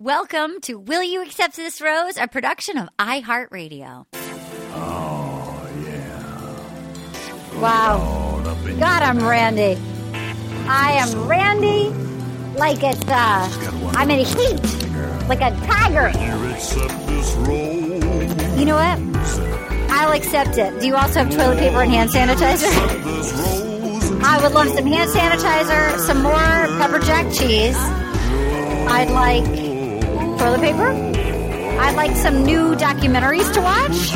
Welcome to Will You Accept This Rose, a production of iHeartRadio. Oh, yeah. Wow. All up in God, I'm Randy. I am Randy like it's, uh, I'm in heat, like a tiger. You accept this role. You know what? I'll accept it. Do you also have toilet paper and hand sanitizer? I would love some hand sanitizer, some more pepper jack cheese. I'd like toilet paper. I'd like some new documentaries to watch.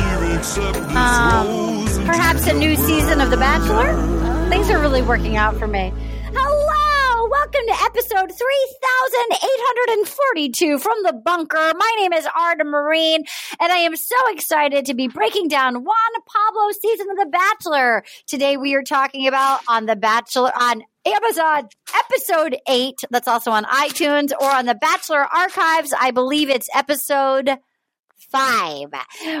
Um, perhaps a new season of The Bachelor. Things are really working out for me. Welcome to episode 3842 from the bunker. My name is Arden Myrin, and I am so excited to be breaking down Juan Pablo season of The Bachelor. Today we are talking about on The Bachelor on Amazon episode 8 that's also on iTunes or on the Bachelor archives. I believe it's episode five.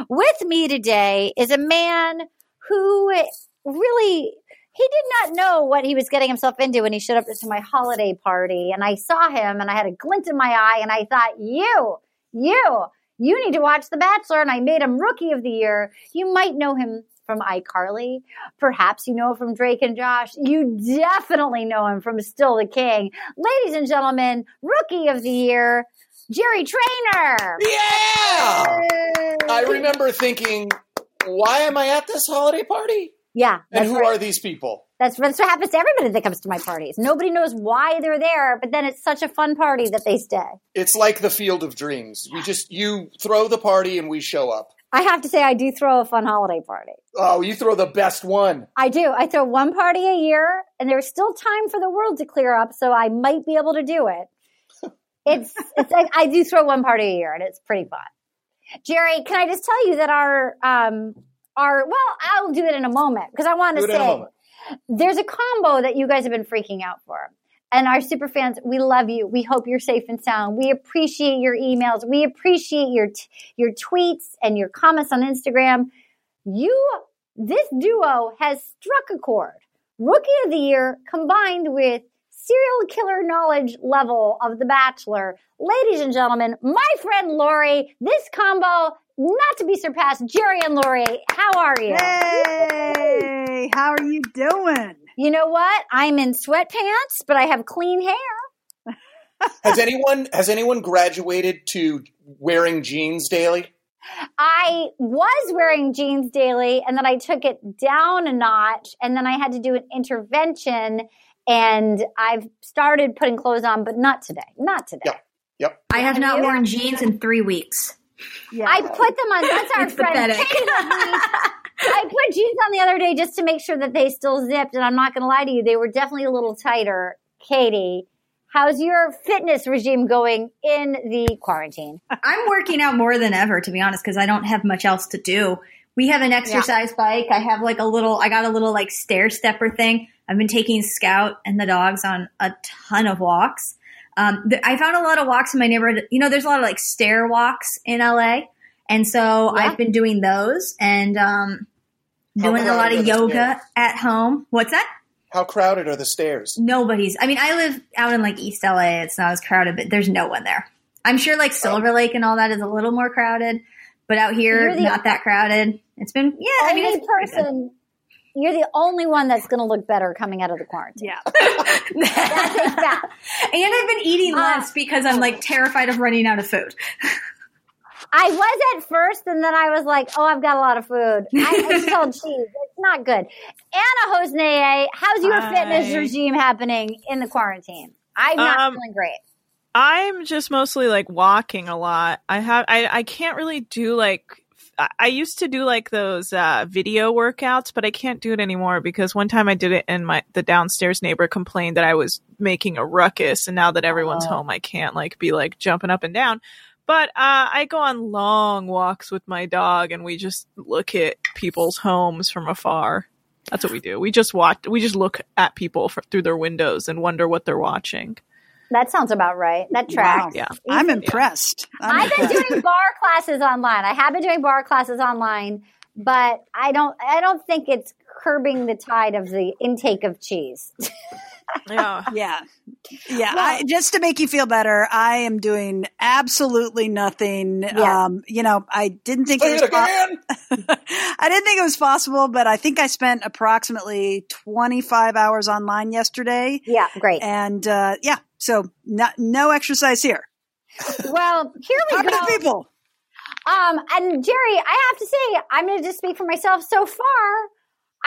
With me today is a man who really he did not know what he was getting himself into when he showed up to my holiday party and I saw him and I had a glint in my eye and I thought, you, you, you need to watch The Bachelor and I made him rookie of the year. You might know him from iCarly. Perhaps you know him from Drake and Josh. You definitely know him from Still the King. Ladies and gentlemen, rookie of the year, Jerry Trainor. Yeah! I remember thinking, why am I at this holiday party? Yeah, And who right. are these people? That's, that's what happens to everybody that comes to my parties. Nobody knows why they're there, but then it's such a fun party that they stay. It's like the field of dreams. We just you throw the party and we show up. I have to say, I do throw a fun holiday party. Oh, you throw the best one. I do. I throw one party a year, and there's still time for the world to clear up, so I might be able to do it. It's, it's like I do throw one party a year, and it's pretty fun. Jerry, can I just tell you that our um our well, I'll do it in a moment because I want to Do it in a say there's a combo that you guys have been freaking out for. And our super fans, we love you. We hope you're safe and sound. We appreciate your emails. We appreciate your t- your tweets and your comments on Instagram. You, this duo has struck a chord. Rookie of the year combined with serial killer knowledge level of The Bachelor. Ladies and gentlemen, my friend Lori, this combo not to be surpassed. Jerry and Lori, how are you? Hey, how are you doing? You know what? I'm in sweatpants, but I have clean hair. Has anyone has anyone graduated to wearing jeans daily? I was wearing jeans daily and then I took it down a notch and then I had to do an intervention and I've started putting clothes on, but not today. Not today. Yeah. Yep. I have not you? worn jeans in three weeks. Yeah. I put them on. That's our It's friend. Katie. I put jeans on the other day just to make sure that they still zipped. And I'm not going to lie to you, they were definitely a little tighter. Katie, how's your fitness regime going in the quarantine? I'm working out more than ever, to be honest, because I don't have much else to do. We have an exercise bike. I have like a little, I got a little like stair stepper thing. I've been taking Scout and the dogs on a ton of walks. Um, th- I found a lot of walks in my neighborhood. You know, there's a lot of like stair walks in LA. And so Yeah. I've been doing those and um, doing a lot of yoga stairs? at home. What's that? How crowded are the stairs? Nobody's. I mean, I live out in like East LA. It's not as crowded, but there's no one there. I'm sure like Silver Lake and all that is a little more crowded, but out here, not that crowded. It's been, yeah, I mean, it's pretty good. Person. You're the only one that's going to look better coming out of the quarantine. yeah. That's a and I've been eating Ah. less because I'm like terrified of running out of food. I was at first, and then I was like, "Oh, I've got a lot of food." I, I told cheese. It's not good. Anna Hosneye, how's your Hi. fitness regime happening in the quarantine? I'm not Um, feeling great. I'm just mostly like walking a lot. I have I I can't really do like I- used to do like those uh, video workouts, but I can't do it anymore because one time I did it and my the downstairs neighbor complained that I was making a ruckus, and now that everyone's Oh. home, I can't like be like jumping up and down. But uh, I go on long walks with my dog, and we just look at people's homes from afar. That's what we do. We just watch. We just look at people fr through their windows and wonder what they're watching. That sounds about right. That tracks. Wow. Yeah. I'm impressed. I'm I've been doing barre classes online. I have been doing barre classes online, but I don't. I don't think it's curbing the tide of the intake of cheese. Yeah. Yeah. Yeah. I, just to make you feel better, I am doing absolutely nothing. Yeah. Um, you know, I didn't think Say it it was po- I didn't think it was possible, but I think I spent approximately 25 hours online yesterday. Yeah, great. And uh, yeah, so no, no exercise here. Well, here we How go. many people? Um, and Jerry, I have to say, I'm going to just speak for myself. So far,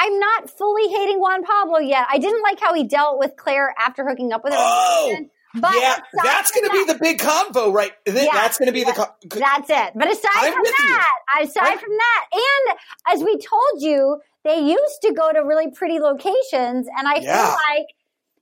I'm not fully hating Juan Pablo yet. I didn't like how he dealt with Clare after hooking up with her. Oh, but yeah, that's going to be the big convo, right? Yeah, that's going to be the. Con- That's it. But aside I'm from with you. that, aside I'm- from that, and as we told you, they used to go to really pretty locations, and I Yeah. feel like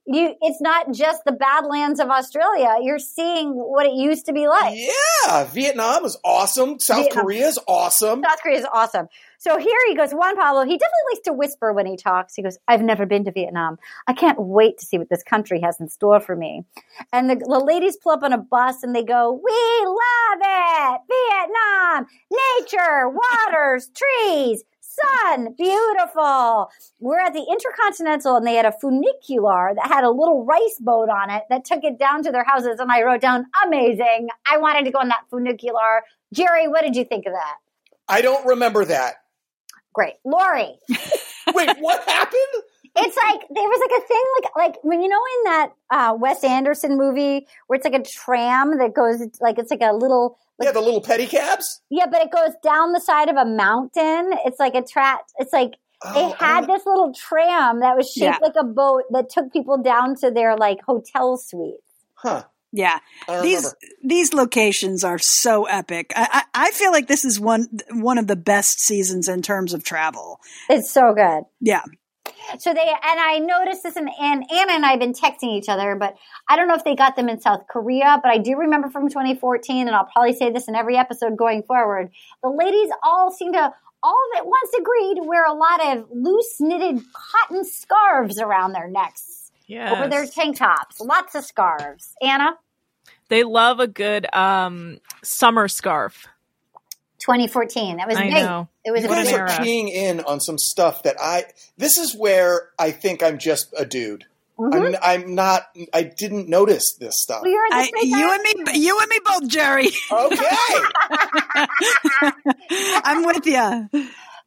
you it's not just the badlands of Australia. You're seeing what it used to be like. yeah, Vietnam is awesome. South Vietnam. Korea is awesome. South Korea is awesome. So here he goes, Juan Pablo. He definitely likes to whisper when he talks. He goes, I've never been to Vietnam. I can't wait to see what this country has in store for me. And the, the ladies pull up on a bus and they go, We love it! Vietnam! Nature, waters, trees, sun, beautiful. We're at the Intercontinental and they had a funicular that had a little rice boat on it that took it down to their houses. And I wrote down, Amazing. I wanted to go on that funicular. Jerry, what did you think of that? I don't remember that. Great. Lori, Wait, what happened? It's like there was like a thing like like when you know in that uh Wes Anderson movie where it's like a tram that goes like it's like a little Yeah, the little pedicabs. yeah, but it goes down the side of a mountain. It's like a track it's like they Oh, I had don't- this little tram that was shaped Yeah. like a boat that took people down to their like hotel suites. Huh. Yeah. These these locations are so epic. I, I, I feel like this is one one of the best seasons in terms of travel. It's so good. Yeah. So they and I noticed this, and, and Anna and I have been texting each other, but I don't know if they got them in South Korea. But I do remember from 2014, and I'll probably say this in every episode going forward. The ladies all seem to all at once agree to wear a lot of loose knitted cotton scarves around their necks Yes. over their tank tops. Lots of scarves. Anna, They love a good um, summer scarf. 2014. That was I big. know. It was You a What guys are era. keying in on some stuff that I. This is where I think I'm just a dude. Mhm. I'm, I'm not. I didn't notice this stuff. Well, you're I, you and me, you and me both, Jerry. Okay. I'm with you.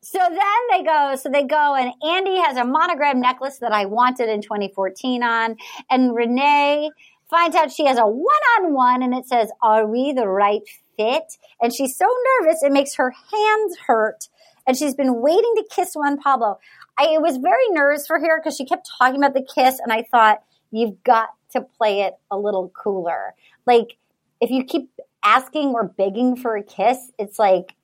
So then they go, so they go, and Andi has a monogram necklace that I wanted in 2014 on, and Renee finds out she has a one-on-one, and it says, "Are we the right fit?" And she's so nervous it makes her hands hurt, and she's been waiting to kiss Juan Pablo. I was very nervous for her because she kept talking about the kiss, and I thought you've got to play it a little cooler. Like if you keep asking or begging for a kiss, it's like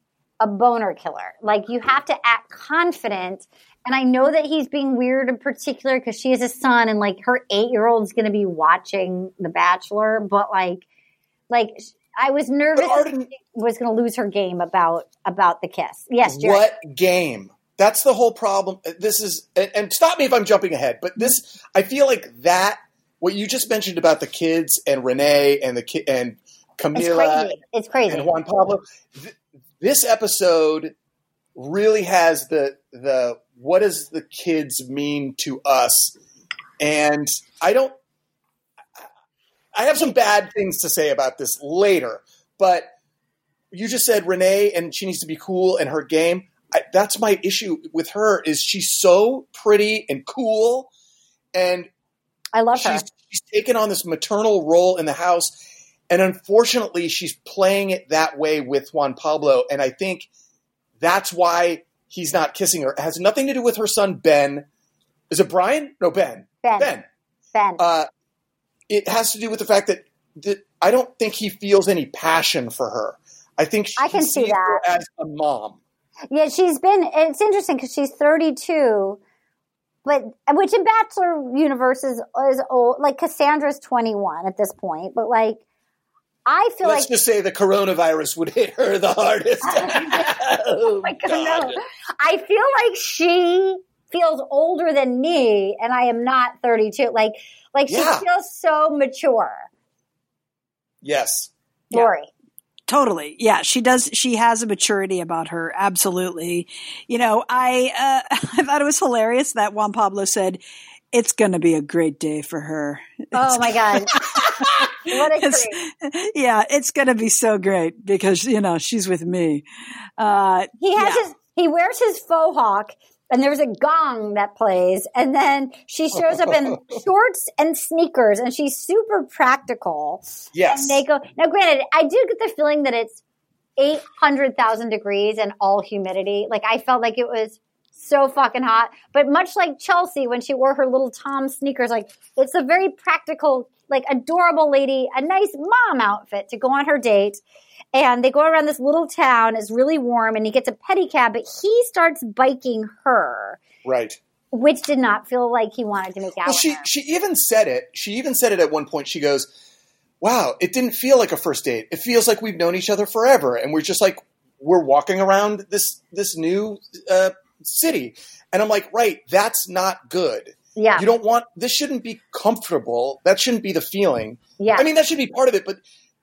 a boner killer. Like you have to act confident. And I know that he's being weird in particular because she has a son and like her eight year old is going to be watching The Bachelor. But like, like I was nervous Arden- was going to lose her game about about the kiss. Yes, Jerry. What game? That's the whole problem. This is, and, and stop me if I'm jumping ahead, but this, I feel like that, what you just mentioned about the kids and Renee and the kid and It's Camila crazy. It's crazy. and Juan Pablo, th- this episode really has the the what does the kids mean to us, and I don't. I have some bad things to say about this later, but you just said Renee and she needs to be cool and her game. I, that's my issue with her is she's so pretty and cool, and I love her. she's she's taken on this maternal role in the house, and unfortunately, she's playing it that way with Juan Pablo, and I think that's why he's not kissing her. It has nothing to do with her son Ben. Is it Brian? No, Ben. Ben. Ben. Ben. Uh, it has to do with the fact that, that I don't think he feels any passion for her. I think I can see that. as a mom. Yeah, she's been. It's interesting because she's 32, but which in Bachelor universe is is old. Like Cassandra's 21 at this point, but like I feel Let's like just say the coronavirus would hit her the hardest. oh, my God, God. no. I feel like she feels older than me, and I am not 32. Like like she Yeah. feels so mature. Yes. Yeah. Lori, Totally. Yeah, she does. She has a maturity about her. Absolutely. You know, I uh, I thought it was hilarious that Juan Pablo said, it's going to be a great day for her. Oh my god. what a It's- yeah, it's going to be so great because you know she's with me. Uh, He has Yeah. his he wears his faux hawk and there's a gong that plays and then she shows up in shorts and sneakers and she's super practical. Yes. And they go now granted, I do get the feeling that it's eight hundred thousand degrees and all humidity. Like I felt like it was so fucking hot. But much like Chelsea when she wore her little Tom sneakers, like it's a very practical, like adorable lady, a nice mom outfit to go on her date. And they go around this little town. It's really warm, and he gets a pedicab, but he starts biking her, right. which did not feel like he wanted to make out. Well, she her. she even said it. She even said it at one point. She goes, "Wow, it didn't feel like a first date. It feels like we've known each other forever, and we're just like we're walking around this this new uh, city." And I'm like, "Right, that's not good. yeah, You don't want this. Shouldn't be comfortable. That shouldn't be the feeling. yeah, I mean, that should be part of it, but."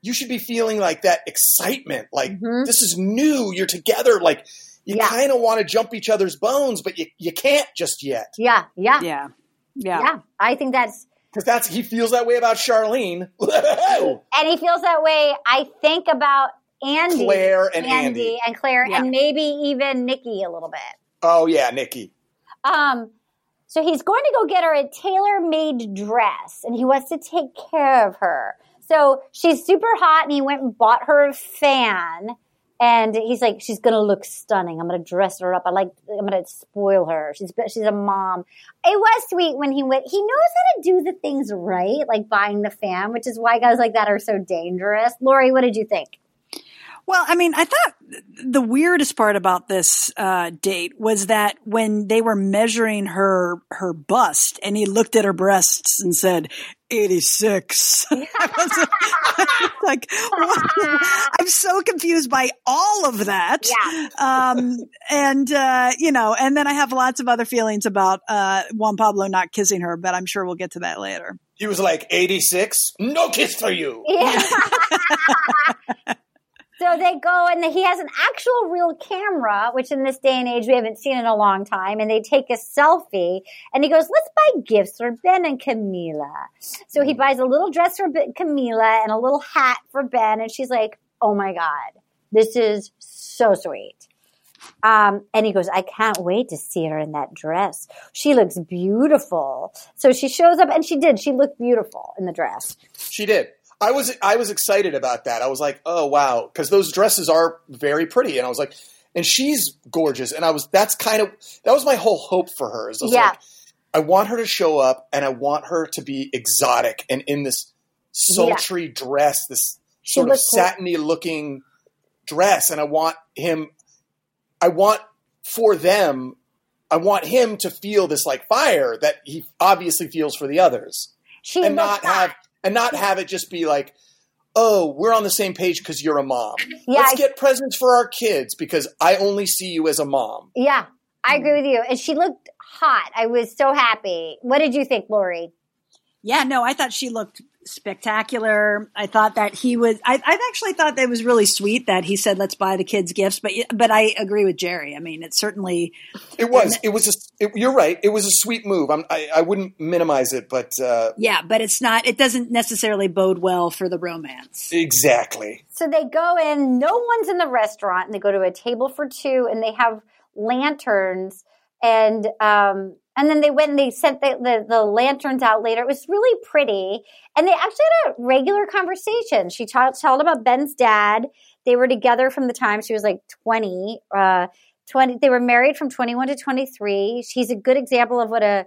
You should be feeling like that excitement, like Mhm. this is new. You're together, like you Yeah. kind of want to jump each other's bones, but you you can't just yet yeah, yeah, yeah, yeah, yeah, I think that's because that's he feels that way about Sharleen. and he feels that way. I think about Andi, Clare and Andi. and Clare, Yeah. and maybe even Nikki a little bit. Oh yeah, Nikki. Um, so he's going to go get her a tailor-made dress, and he wants to take care of her. So she's super hot, and he went and bought her a fan. And he's like, she's gonna look stunning. I'm gonna dress her up. I like. I'm gonna spoil her. She's she's a mom. It was sweet when he went. He knows how to do the things right, like buying the fan, which is why guys like that are so dangerous. Lori, what did you think? Well, I mean, I thought the weirdest part about this uh, date was that when they were measuring her her bust, and he looked at her breasts and said, 86. I was like, what? I'm so confused by all of that. Yeah. Um, and, uh, you know, and then I have lots of other feelings about uh, Juan Pablo not kissing her, but I'm sure we'll get to that later. He was like eighty six. No kiss for you. Yeah. so they go and he has an actual real camera, which in this day and age we haven't seen in a long time. And they take a selfie and he goes, let's buy gifts for Ben and Camila. So he buys a little dress for Ben- Camila and a little hat for Ben. And she's like, oh my God, this is so sweet. Um, and he goes, I can't wait to see her in that dress. She looks beautiful. So she shows up and she did. She looked beautiful in the dress. She did. I was I was excited about that. I was like, oh wow, because those dresses are very pretty, and I was like, and she's gorgeous, and I was that's kind of that was my whole hope for her. Is I Yeah. like, I want her to show up, and I want her to be exotic and in this sultry dress, this She sort of looks cool. satiny looking dress, and I want him. I want for them. I want him to feel this like fire that he obviously feels for the others She and not have hot. And not have it just be like, oh, we're on the same page because you're a mom. Yeah, Let's I- get presents for our kids because I only see you as a mom. Yeah, I agree mm. with you. And she looked hot. I was so happy. What did you think, Lori? Yeah, no, I thought she looked spectacular. I thought that he was. I, I actually thought that was really sweet that he said, "Let's buy the kids gifts." But but I agree with Jerry. I mean, it certainly. It was. It was. A, it, you're right. It was a sweet move. I'm, I, I wouldn't minimize it, but uh, Yeah, but it's not. It doesn't necessarily bode well for the romance. exactly. So they go in, no one's in the restaurant, and they go to a table for two, and they have lanterns, and um, and then they went and they sent the, the, the lanterns out later. It was really pretty, and they actually had a regular conversation. She ta- told about Ben's dad. They were together from the time she was like twenty. Uh, 20 they were married from 21 to 23 she's a good example of what a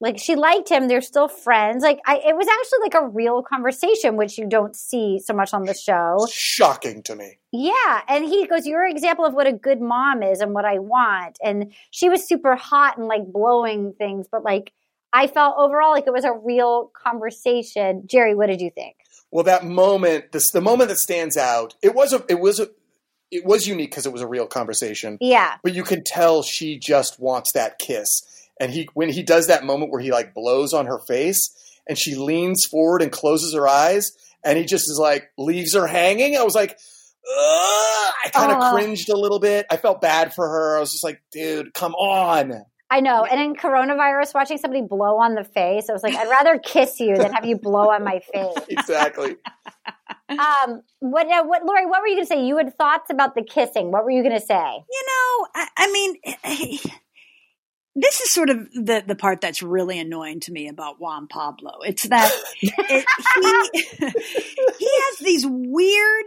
like she liked him they're still friends like I, it was actually like a real conversation which you don't see so much on the show Shocking to me. yeah and he goes you're an example of what a good mom is and what i want and she was super hot and like blowing things but like i felt overall like it was a real conversation jerry what did you think Well, that moment, this the moment that stands out. It was a. It was a. It was unique because it was a real conversation. yeah but you can tell she just wants that kiss. And he when he does that moment where he like blows on her face and she leans forward and closes her eyes and he just is like leaves her hanging. I was like, Ugh! I kind of cringed a little bit. I felt bad for her. I was just like, dude, come on. I know. And in coronavirus, watching somebody blow on the face, I was like, I'd rather kiss you than have you blow on my face. Exactly. Um, what, uh, what, Lori, what were you going to say? You had thoughts about the kissing. What were you going to say? You know, I, I mean, this is sort of the the part that's really annoying to me about Juan Pablo. It's that it, he he has these weird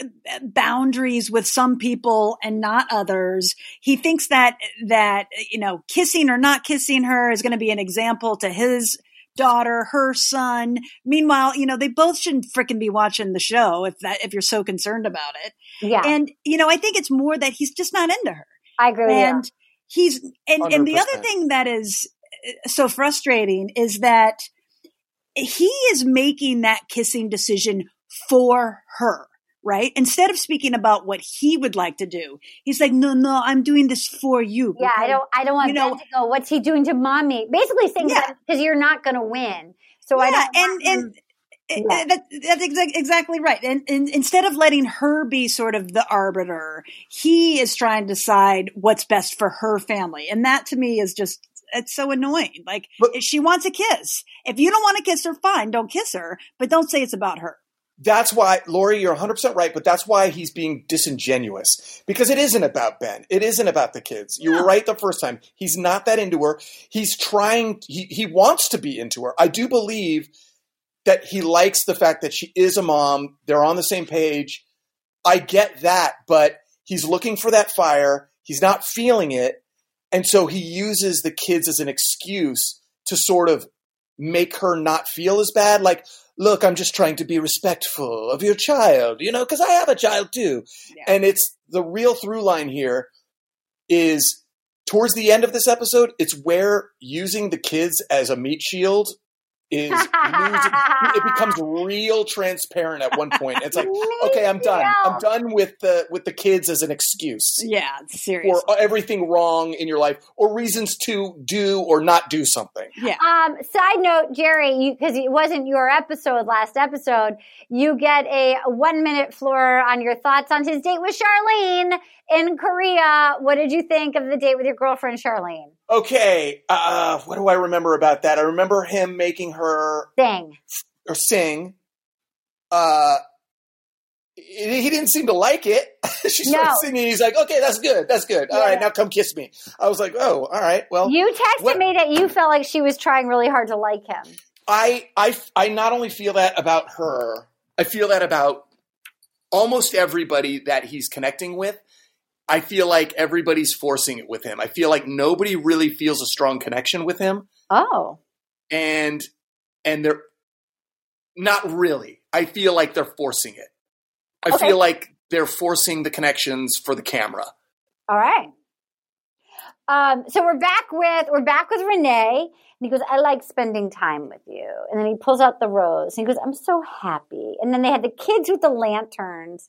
uh, boundaries with some people and not others. He thinks that that you know, kissing or not kissing her is going to be an example to his daughter, her son. Meanwhile, you know, they both shouldn't fricking be watching the show if that if you're so concerned about it. Yeah, And you know, I think it's more that he's just not into her I agree with and he's and, and the other thing that is uh, so frustrating is that he is making that kissing decision for her right instead of speaking about what he would like to do he's like no no i'm doing this for you you. Yeah, I don't, I don't want you know- Ben to go, what's he doing to mommy? Basically saying Yeah. because you're not going to win. So I yeah, don't and want him- and Eh, yeah. Eh, that, that's exa- exactly right. And, and instead of letting her be sort of the arbiter, he is trying to decide what's best for her family. And that to me is just, it's so annoying. Like, But- if she wants a kiss. If you don't want to kiss her, fine, don't kiss her, but don't say it's about her. That's why, Lori, you're 100% right, but that's why he's being disingenuous. Because it isn't about Ben. It isn't about the kids. You were right the first time. He's not that into her. He's trying, he, he wants to be into her. I do believe that he likes the fact that she is a mom. They're on the same page. I get that, but he's looking for that fire. He's not feeling it. And so he uses the kids as an excuse to sort of make her not feel as bad. Like, look, I'm just trying to be respectful of your child, you know, because I have a child too. Yeah. And it's the real through line here is towards the end of this episode, it's where using the kids as a meat shield is losing, it becomes real transparent at one point. It's like, okay, I'm done. I'm done with the with the kids as an excuse Yeah, it's serious. for everything wrong in your life or reasons to do or not do something. yeah. Um, side note, Jerry, you because it wasn't your episode last episode, you get a one minute floor on your thoughts on his date with Sharleen in Korea. What did you think of the date with your girlfriend, Sharleen? Okay, uh, what do I remember about that? I remember him making her Thing. or sing. Uh, he didn't seem to like it. she started No. singing. He's like, "Okay, that's good. That's good. All right, Yeah. now come kiss me." I was like, "Oh, all right. Well, You texted what- me that you felt like she was trying really hard to like him. I, I, I not only feel that about her, I feel that about almost everybody that he's connecting with. I feel like everybody's forcing it with him. I feel like nobody really feels a strong connection with him, Oh. and and they're not really. I feel like they're forcing it. I Okay. feel like they're forcing the connections for the camera. All right. Um, so we're back with we're back with Renee, and he goes, "I like spending time with you." And then he pulls out the rose, and he goes, "I'm so happy." And then they had the kids with the lanterns,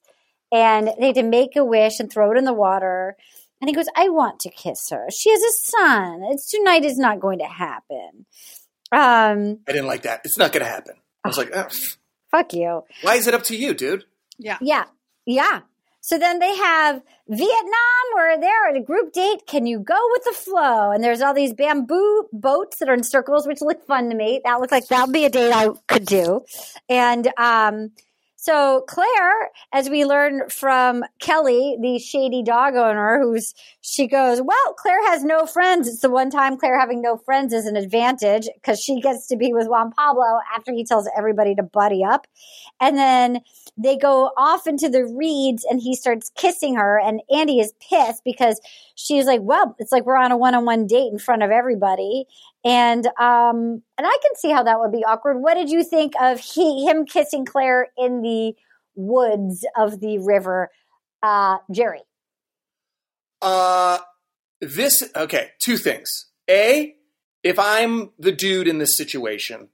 and they had to make a wish and throw it in the water. And he goes, "I want to kiss her. She has a son. It's tonight is not going to happen." Um, I didn't like that. It's not going to happen. I was like, oh, fuck you. why is it up to you, dude? Yeah. Yeah. Yeah. So then they have Vietnam where they're at a group date. Can you go with the flow? And there's all these bamboo boats that are in circles, which look fun to me. That looks like that would be a date I could do. And um, so Clare, as we learn from Kelly, the shady dog owner, who's she goes, well, Clare has no friends. It's the one time Clare having no friends is an advantage because she gets to be with Juan Pablo after he tells everybody to buddy up. And then they go off into the reeds and he starts kissing her and Andi is pissed because she's like, well, it's like we're on a one-on-one date in front of everybody. And um and I can see how that would be awkward. What did you think of he him kissing Clare in the woods of the river? Uh Jerry. Uh, this okay. Two things. A, if I'm the dude in this situation,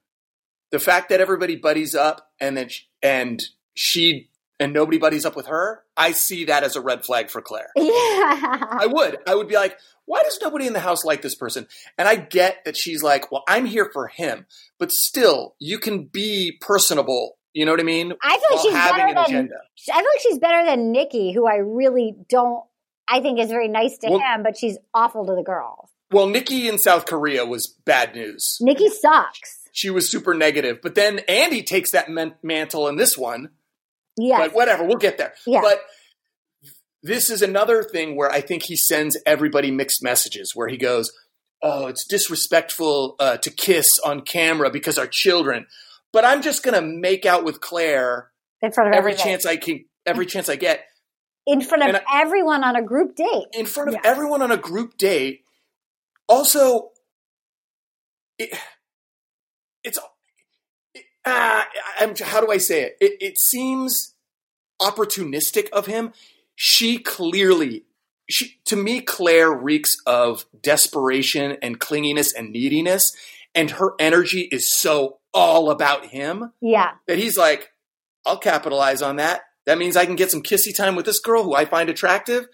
the fact that everybody buddies up and then sh- and she and nobody buddies up with her, I see that as a red flag for Clare. Yeah. I would. I would be like, why does nobody in the house like this person? And I get that she's like, well, I'm here for him, but still, you can be personable. You know what I mean? I feel like she's having better an than agenda. I feel like she's better than Nikki, who I really don't I think is very nice to Well- him, but she's awful to the girls. well, Nikki in South Korea was bad news. Nikki sucks. She was super negative. But then Andi takes that man- mantle in this one. Yes. But whatever, we'll get there. Yeah. But this is another thing where I think he sends everybody mixed messages where he goes, Oh, it's disrespectful uh, to kiss on camera because our children. But I'm just going to make out with Clare in front of every everybody. chance I can, every chance I get. in front of I- everyone on a group date. in front of Yeah. everyone on a group date. Also, it, it's uh, I'm, how do I say it? it? It seems opportunistic of him. She clearly, she to me, Clare reeks of desperation and clinginess and neediness, and her energy is so all about him Yeah. that he's like, I'll capitalize on that. That means I can get some kissy time with this girl who I find attractive.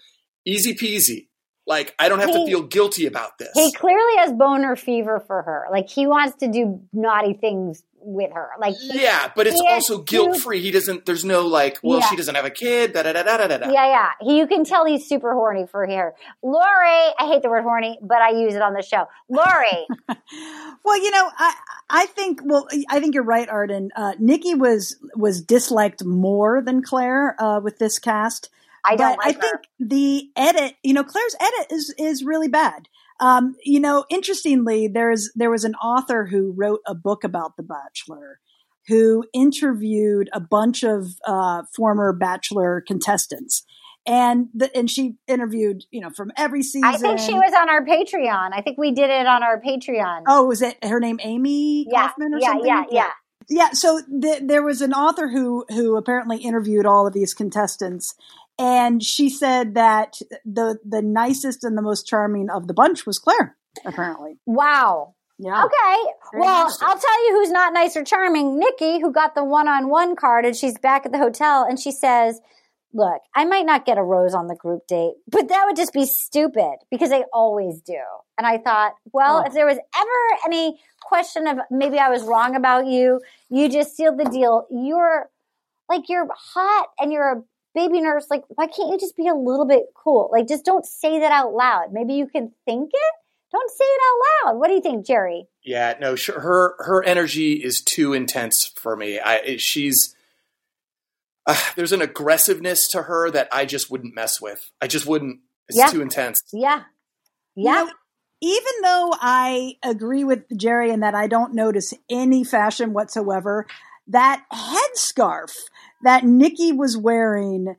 Easy peasy. Like I don't have to feel guilty about this. He clearly has boner fever for her. Like he wants to do naughty things with her. Like he- yeah, but it's also guilt free. He doesn't. There's no like. Well, Yeah. she doesn't have a kid. Da da da da da da. da. Yeah, yeah. He, you can tell he's super horny for her. Lori, I hate the word horny, but I use it on the show. Lori, Well, you know, I I think well, I think you're right, Arden. Uh, Nikki was was disliked more than Clare uh, with this cast. I don't like I think the edit, you know, Clare's edit is is really bad. Um, you know, interestingly, there's there was an author who wrote a book about The Bachelor, who interviewed a bunch of uh, former Bachelor contestants, and the, and she interviewed you know from every season. I think she was on our Patreon. I think we did it on our Patreon. Oh, was it her name Amy yeah, Kaufman or yeah, something? Yeah, yeah, yeah. yeah so th- there was an author who who apparently interviewed all of these contestants and she said that the the nicest and the most charming of the bunch was clare apparently Wow. yeah Okay. Very well. I'll tell you who's not nice or charming. Nikki, who got the one-on-one card, and she's back at the hotel, and she says, "Look, I might not get a rose on the group date, but that would just be stupid because they always do." And I thought, well, Oh. if there was ever any question of maybe I was wrong about you, you just sealed the deal. You're like you're hot and you're a baby nurse. Like, why can't you just be a little bit cool? Like, just don't say that out loud. Maybe you can think it. Don't say it out loud. What do you think, Jerry? Yeah, no. Her her energy is too intense for me. I she's uh, there's an aggressiveness to her that I just wouldn't mess with. I just wouldn't. It's Yeah. too intense. Yeah. You Yeah. know, even though i agree with jerry in that i don't notice any fashion whatsoever that headscarf that nikki was wearing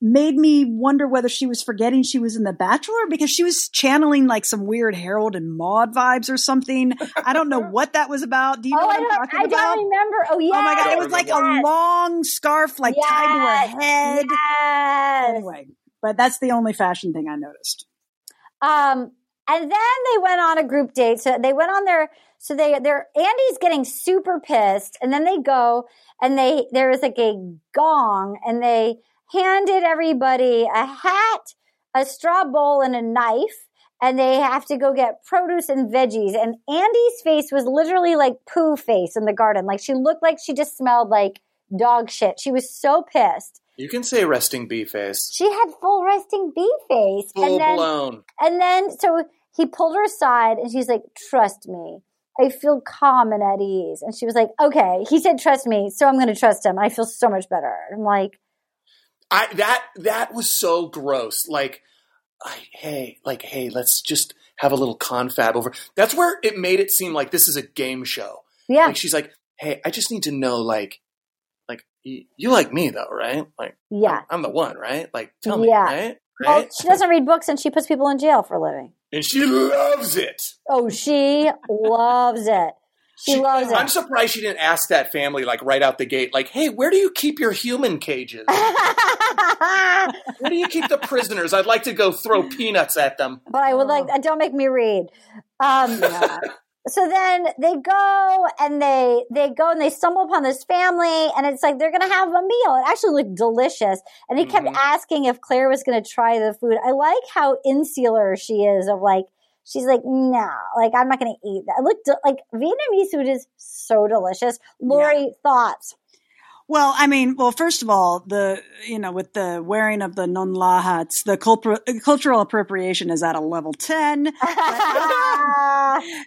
made me wonder whether she was forgetting she was in the bachelor because she was channeling like some weird harold and maude vibes or something i don't know what that was about do you know oh, what I i'm talking I about don't remember. Oh, yeah. oh my god it was like a long scarf like tied to her head Yes. anyway but that's the only fashion thing i noticed Um, and then they went on a group date. So they went on their, so they, they're, Andi's getting super pissed. And then they go and they, there was like a gong and they handed everybody a hat, a straw bowl and a knife. And they have to go get produce and veggies. And Andi's face was literally like poo face in the garden. Like she looked like she just smelled like dog shit. She was so pissed. You can say resting bee face. She had full resting bee face. Full and then, blown. and then, so he pulled her aside and she's like, trust me. I feel calm and at ease. And she was like, okay. He said, trust me. So I'm going to trust him. I feel so much better. I'm like, I that that was so gross. Like, I, hey, like, hey, let's just have a little confab over. That's where it made it seem like this is a game show. yeah, Like she's like, hey, I just need to know, like, like you, you like me though, right? Like, yeah. I'm, I'm the one, right? Like, tell me, Yeah. right? Well, she doesn't read books and she puts people in jail for a living. And she loves it. Oh, she loves it. She, loves it. I'm surprised she didn't ask that family like right out the gate, like, "Hey, where do you keep your human cages? Where do you keep the prisoners? I'd like to go throw peanuts at them." but I would like. Don't make me read. Um, so then they go and they they go and they stumble upon this family and it's like they're gonna have a meal. It actually looked delicious, and he kept Mhm. asking if Clare was gonna try the food. I like how insular she is. Of like she's like no, like I'm not gonna eat that. It looked de- like Vietnamese food is so delicious. Lori, thoughts? Well, I mean, well, first of all, the you know, with the wearing of the non la hats, the culpr- cultural appropriation is at a level ten.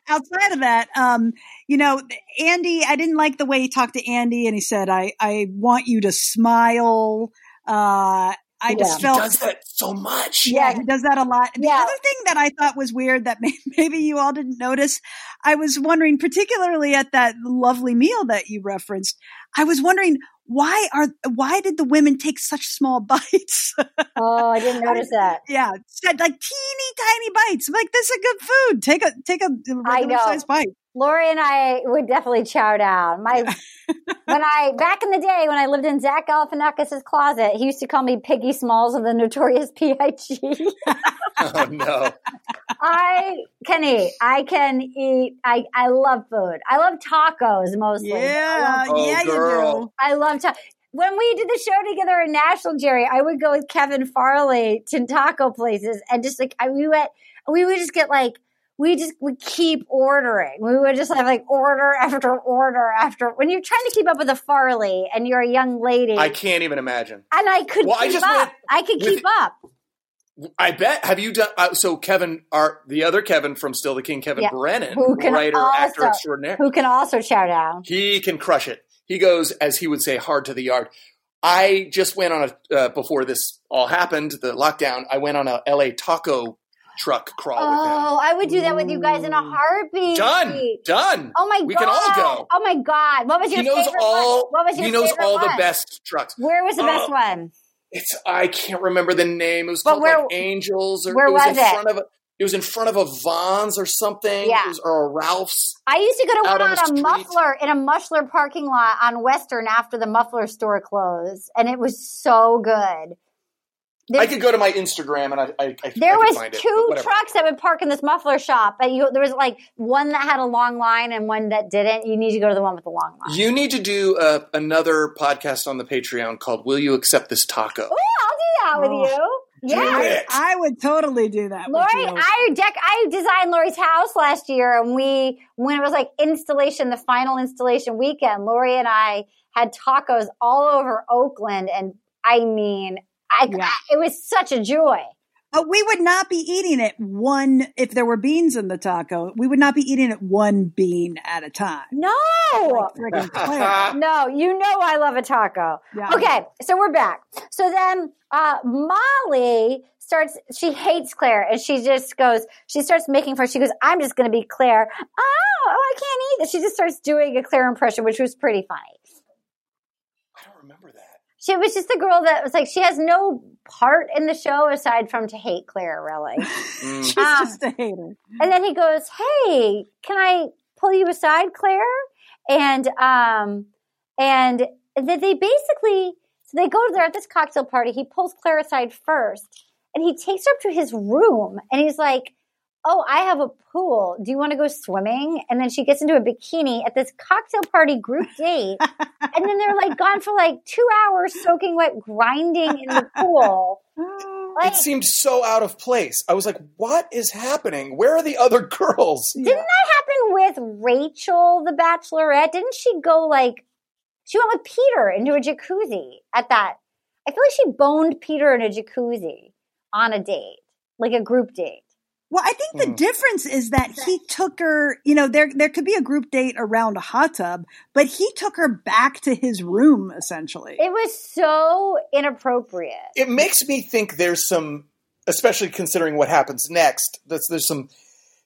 Outside of that, um, you know, Andi, I didn't like the way he talked to Andi, and he said, "I I want you to smile." Uh, I just He felt does that so much. yeah, he does that a lot. The Yeah. other thing that I thought was weird that may- maybe you all didn't notice, I was wondering, particularly at that lovely meal that you referenced, I was wondering why are why did the women take such small bites? oh, I didn't notice that. yeah, said like teeny tiny bites. I'm like this is a good food. Take a take a regular know. sized bite. Lori and I would definitely chow down. My when I back in the day when I lived in Zach Galifianakis' closet, he used to call me Piggy Smalls of the Notorious P.I.G. Oh no. I can eat. I can eat. I I love food. I love tacos mostly. I Yeah, love, Oh, yeah, you oh, girl. do. I love ta- when we did the show together in Nashville, Jerry. I would go with Kevin Farley to taco places and just like I, we went. We would just get like we just would keep ordering. We would just have like order after order after. When you're trying to keep up with a Farley and you're a young lady, I can't even imagine. and I could Well, I keep just up. went I could keep up. I bet. Have you done? Uh, so Kevin, our the other Kevin from Still the King, Kevin Yeah. Brennan, Who can writer, actor also- extraordinaire. Who can also chow down? He can crush it. He goes, as he would say, hard to the yard. I just went on a uh, before this all happened, the lockdown. I went on a LA taco truck crawl Oh, I would do that with you guys in a heartbeat. Done, done. Oh my god. we can all go. Oh my god! What was your He knows favorite all. one? What was your he knows favorite all the best trucks. Where was the best Oh, one? It's I can't remember the name. It was But called where- like Angels, or where it was, was in it? front of a. It was in front of a Vons or something. Yeah. Was- or a Ralph's. I used to go to one on on, a muffler in a muffler parking lot on Western after the muffler store closed, and it was so good. There, I could go to my Instagram and I. I, I there I was find it, two but trucks that would park in this muffler shop, but you, there was like one that had a long line and one that didn't. You need to go to the one with the long line. You need to do uh, another podcast on the Patreon called "Will You Accept This Taco?" Ooh, I'll do that with Oh. you. Do Yeah. it. I would totally do that. Lori, with you. I deck I designed Lori's house last year and we when it was like installation, the final installation weekend, Lori and I had tacos all over Oakland and I mean I, Yeah. it was such a joy. But we would not be eating it one if there were beans in the taco. We would not be eating it one bean at a time. No. Like. No, you know I love a taco. Yeah. Okay, so we're back. So then uh, Molly starts, she hates Clare and she just goes, she starts making fun. She goes, I'm just going to be Clare. Oh, oh, I can't eat this. She just starts doing a Clare impression, which was pretty funny. I don't remember that. She was just the girl that was like, she has no part in the show aside from to hate Clare, really. Mm. She's Ah. just a hater. And then he goes, "Hey, can I pull you aside, Clare?" And um, and then they basically so they go there at this cocktail party. He pulls Clare aside first, and he takes her up to his room, and he's like, "Oh, I have a pool. Do you want to go swimming?" And then she gets into a bikini at this cocktail party group date, and then they're like gone for like two hours, soaking wet, grinding in the pool. Like, It seemed so out of place. I was like, "What is happening? Where are the other girls?" Didn't that happen with Rachel, the Bachelorette? Didn't she go like she went with Peter into a jacuzzi at that? I feel like she boned Peter in a jacuzzi on a date, like a group date. Well, I think the Hmm. difference is that he took her, you know, there there could be a group date around a hot tub, but he took her back to his room essentially. It was so inappropriate. It makes me think there's some, especially considering what happens next. There's, there's some,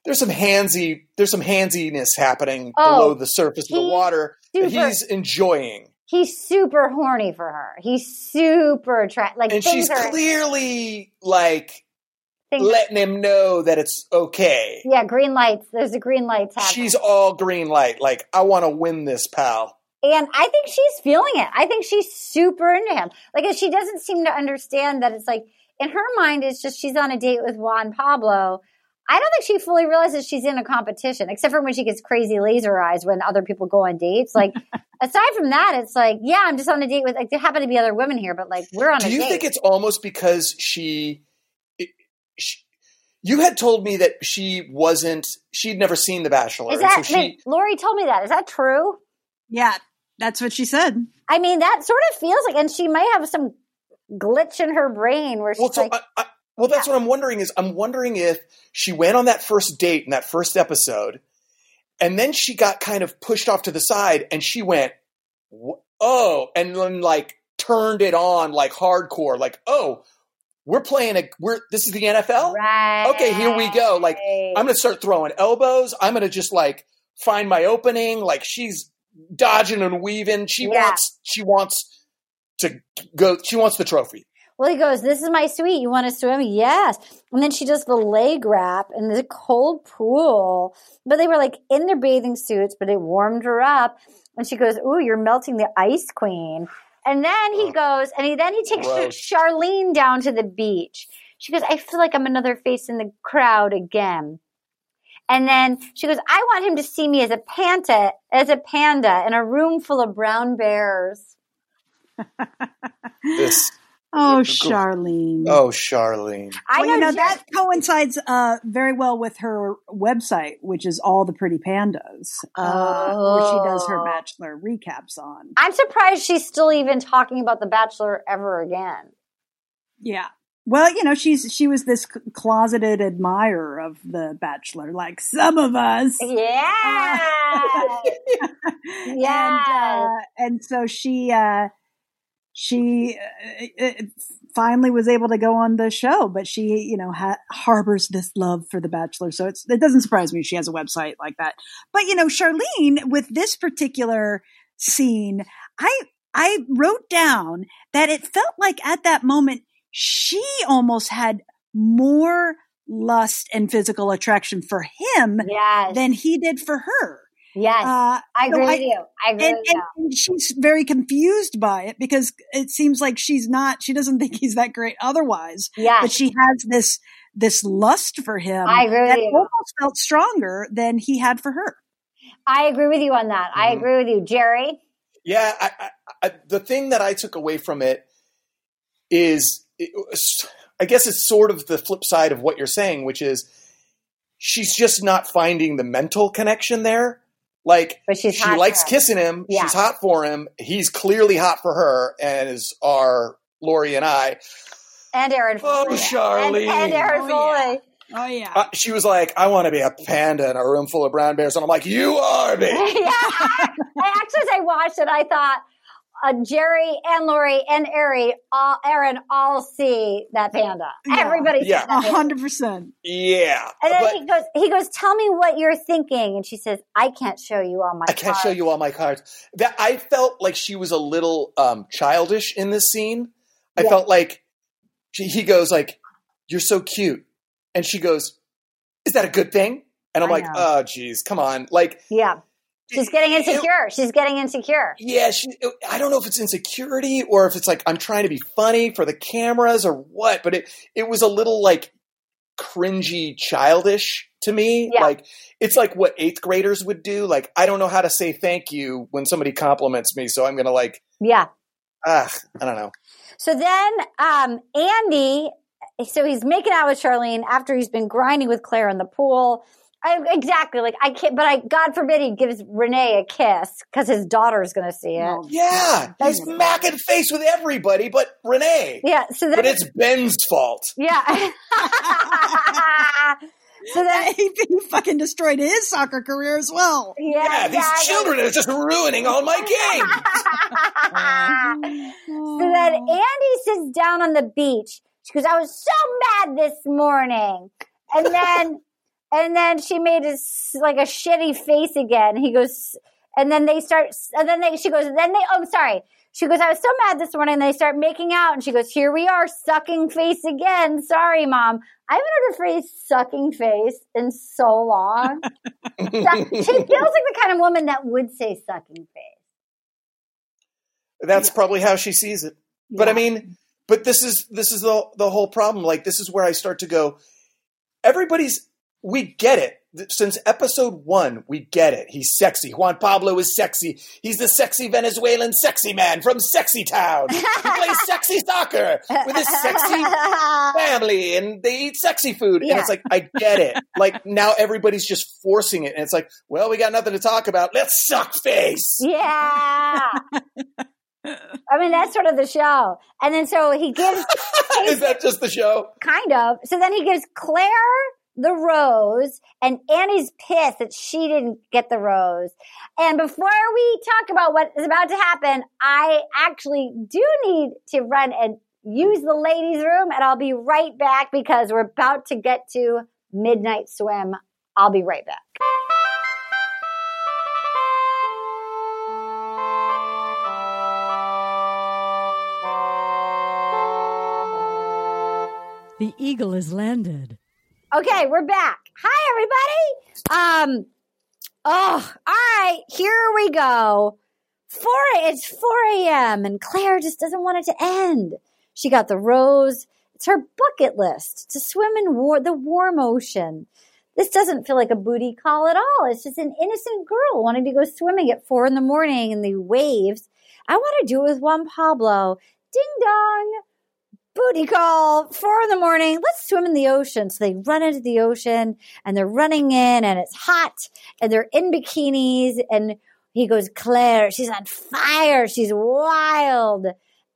there's some handsy, there's some handsiness happening Oh, below the surface of the he- water that he's enjoying, He's super horny for her. He's super attractive. Like and she's are clearly like things letting him know that it's okay. yeah, green lights. There's a green light. She's all green light. Like, I want to win this, pal. And I think she's feeling it. I think she's super into him. Like, she doesn't seem to understand that it's like, in her mind, it's just she's on a date with Juan Pablo. I don't think she fully realizes she's in a competition, except for when she gets crazy laser eyes when other people go on dates. Like, aside from that, it's like, yeah, I'm just on a date with, like, there happen to be other women here, but like, we're on Do a you date. think it's almost because she, she, you had told me that she wasn't, she'd never seen The Bachelor. Is that, so she, wait, Lori told me that. Is that true? yeah. That's what she said. I mean, that sort of feels like, and she might have some glitch in her brain where she's Well, so like, I, I, well, that's what I'm wondering is I'm wondering if she went on that first date in that first episode, and then she got kind of pushed off to the side, and she went, oh, and then like turned it on like hardcore, like oh, we're playing a we're this is the NFL. right. Okay, here we go. Like I'm gonna start throwing elbows. I'm gonna just like find my opening. Like she's dodging and weaving. She Yeah. wants she wants to go. She wants the trophy. Well, he goes, This is my suite. You want to swim? Yes. And then she does the leg wrap in the cold pool. But they were like in their bathing suits, but it warmed her up. And she goes, Ooh, you're melting the ice queen. And then he goes, and he then he takes Gross. Sharleen down to the beach. She goes, I feel like I'm another face in the crowd again. And then she goes, I want him to see me as a panda, as a panda in a room full of brown bears. This Oh, Sharleen. oh Sharleen. I well, you know that coincides uh, very well with her website, which is all the pretty pandas, uh, where she does her Oh. bachelor recaps on. I'm surprised she's still even talking about The Bachelor ever again. Yeah. Well, you know, she's she was this closeted admirer of the Bachelor, like some of us. Yeah. Yeah. and uh, and so she uh, she uh, finally was able to go on the show, but she you know ha- harbors this love for the Bachelor, so it's it doesn't surprise me she has a website like that. But you know, Sharleen with this particular scene, I I wrote down that it felt like at that moment she almost had more lust and physical attraction for him yes. than he did for her. Yes. Uh, I agree so I- with you. I agree and, with and, you. and she's very confused by it because it seems like she's not she doesn't think he's that great otherwise Yes. but she has this this lust for him I agree with that you. almost felt stronger than he had for her I agree with you on that. I Mhm. agree with you. Jerry? Yeah, I, I, I, the thing that I took away from it is, it I guess it's sort of the flip side of what you're saying, which is she's just not finding the mental connection there. Like But she's she likes kissing him, Yeah. she's hot for him. He's clearly hot for her, and is are Lori and I. And Aaron Oh, Foley. Sharleen. And, and Aaron Oh, Foley. oh yeah Uh, she was like, "I want to be a panda in a room full of brown bears," and I'm like, "You are me." yeah. I, I actually, as I watched it, I thought uh, Jerry and Lori and Ari, all, Aaron all see that panda. Yeah. Everybody sees Yeah. that a panda. hundred percent yeah, And then but he goes, he goes, tell me what you're thinking. And she says, I can't show you all my I can't cards." show you all my cards. That I felt like she was a little um, childish in this scene. I Yeah. felt like she, he goes like, "You're so cute," and she goes, "Is that a good thing?" And I'm I like, know. "Oh, geez, come on!" Like, Yeah. She's getting it- insecure. She's getting insecure. yeah, she. I don't know if it's insecurity or if it's like I'm trying to be funny for the cameras or what, but it it was a little like cringy, childish to me. Yeah. Like it's like what eighth graders would do. Like I don't know how to say thank you when somebody compliments me, so I'm gonna like Yeah. ah, I don't know. So then um, Andi, so he's making out with Charlene after he's been grinding with Clare in the pool. I, exactly. Like I can't, but I, God forbid he gives Renee a kiss because his daughter's going to see it. Oh, Yeah, That's- he's macking face with everybody but Renee. Yeah. So then, But it's Ben's fault. yeah. so then, he, he fucking destroyed his soccer career as well yeah, Yeah, these exactly. children are just ruining all my games. so then oh. Andi sits down on the beach. She goes, I was so mad this morning. And then, and then she made a, s- like a shitty face again. He goes, and then they start, and then they, she goes, then they, oh, I'm sorry. She goes, I was so mad this morning. And they start making out. And she goes, here we are, sucking face again. Sorry, mom. I haven't heard the phrase sucking face in so long. she feels like the kind of woman that would say sucking face. That's probably how she sees it. But I mean, but this is this is the the whole problem. Like this is where I start to go. Everybody's we get it. since episode one, we get it. He's sexy. Juan Pablo is sexy. He's the sexy Venezuelan sexy man from Sexy Town. He plays sexy soccer with his sexy family and they eat sexy food. Yeah. And it's like, I get it. Like now everybody's just forcing it. And it's like, well, we got nothing to talk about. Let's suck face. yeah. I mean, that's sort of the show. And then so he gives is that just the show? kind of. So then he gives Clare the rose, and Andi's pissed that she didn't get the rose. And before we talk about what is about to happen, I actually do need to run and use the ladies' room, and I'll be right back because we're about to get to midnight swim. I'll be right back. The eagle has landed. Okay, we're back. Hi, everybody. Um, oh, all right, here we go. Four, it's 4 a.m. and Clare just doesn't want it to end. She got the rose. It's her bucket list to swim in war, the warm ocean. This doesn't feel like a booty call at all. It's just an innocent girl wanting to go swimming at four in the morning in the waves. I want to do it with Juan Pablo. Ding dong booty call, four in the morning, let's swim in the ocean. So they run into the ocean and they're running in and it's hot and they're in bikinis and he goes, Clare, she's on fire. She's wild.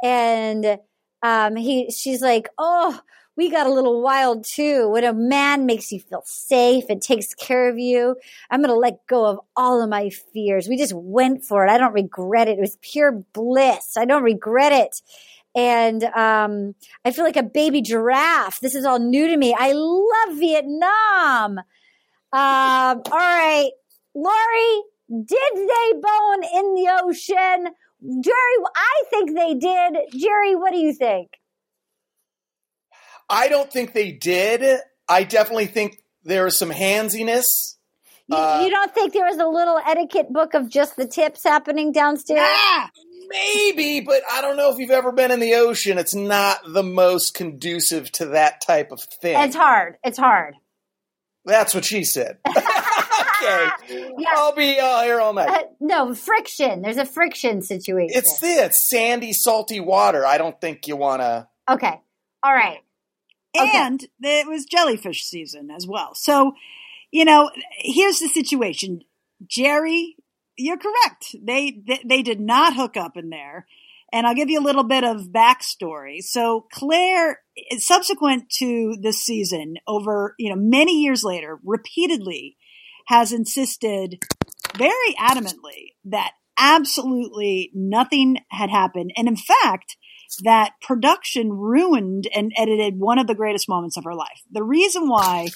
And, um, he, she's like, Oh, we got a little wild too. When a man makes you feel safe and takes care of you, I'm going to let go of all of my fears. We just went for it. I don't regret it. It was pure bliss. I don't regret it and um, I feel like a baby giraffe. This is all new to me. I love Vietnam. Um, all right, Lori, did they bone in the ocean? Jerry, I think they did. Jerry, what do you think? I don't think they did. I definitely think there was some handsiness. You, Uh, you don't think there was a little etiquette book of just the tips happening downstairs? Ah! Maybe, but I don't know if you've ever been in the ocean. It's not the most conducive to that type of thing. It's hard. It's hard. That's what she said. okay. Yeah. I'll be uh, here all night. Uh, no, friction. There's a friction situation. It's this sandy, salty water. I don't think you want to. okay. All right. Okay. And it was jellyfish season as well. So, you know, here's the situation. Jerry, you're correct. They, they they did not hook up in there. And I'll give you a little bit of backstory. So Clare, eh, subsequent to this season, over you know many years later, repeatedly has insisted very adamantly that absolutely nothing had happened, and in fact, that production ruined and edited one of the greatest moments of her life. The reason why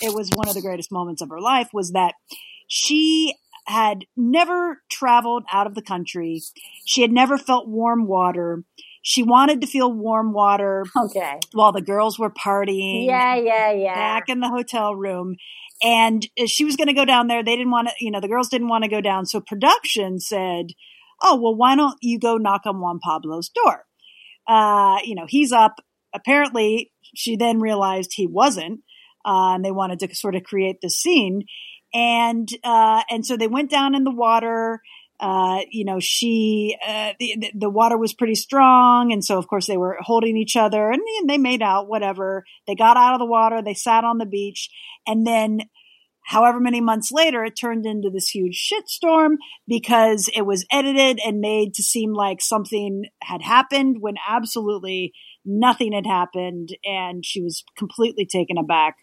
it was one of the greatest moments of her life was that she had never traveled out of the country. She had never felt warm water. She wanted to feel warm water Okay. while the girls were partying Yeah, yeah, yeah. back in the hotel room. And she was going to go down there. They didn't want to, you know, the girls didn't want to go down. So production said, Oh, well, why don't you go knock on Juan Pablo's door? Uh, you know, he's up. Apparently, she then realized he wasn't. Uh, and they wanted to sort of create this scene. And, uh, and so they went down in the water. Uh, you know, she, uh, the, the water was pretty strong. And so, of course, they were holding each other and they made out, whatever. They got out of the water. They sat on the beach. And then, however many months later, it turned into this huge shitstorm because it was edited and made to seem like something had happened when absolutely nothing had happened. And she was completely taken aback.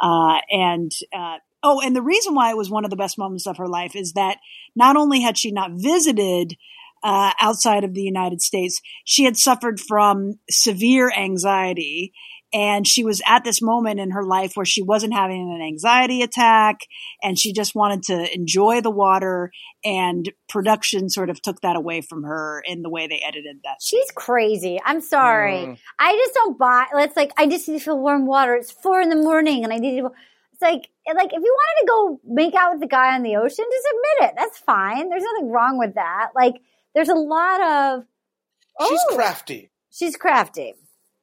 Uh, and, uh, oh, and the reason why it was one of the best moments of her life is that not only had she not visited uh, outside of the United States, she had suffered from severe anxiety. And she was at this moment in her life where she wasn't having an anxiety attack and she just wanted to enjoy the water. And production sort of took that away from her in the way they edited that. She's crazy. I'm sorry. Mm. I just don't buy. It's like I just need to feel warm water. It's four in the morning, and I need to. It's like like if you wanted to go make out with the guy on the ocean, just admit it. That's fine. There's nothing wrong with that. Like there's a lot of. She's Oh. crafty. She's crafty.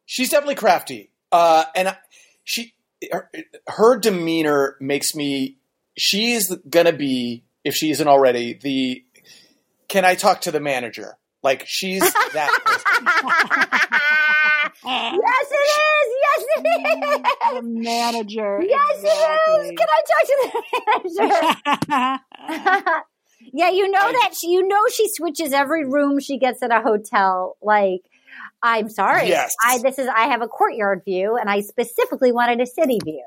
She's definitely crafty. Uh, and I- she, her, her demeanor makes me she's gonna be if she isn't already the. Can I talk to the manager? Like she's that. person. yes, it is. Yes, it the manager. Yes, it is. Can I talk to the manager? yeah, you know that she, you know she switches every room she gets at a hotel. Like, I'm sorry, Yes. I this is I have a courtyard view, and I specifically wanted a city view.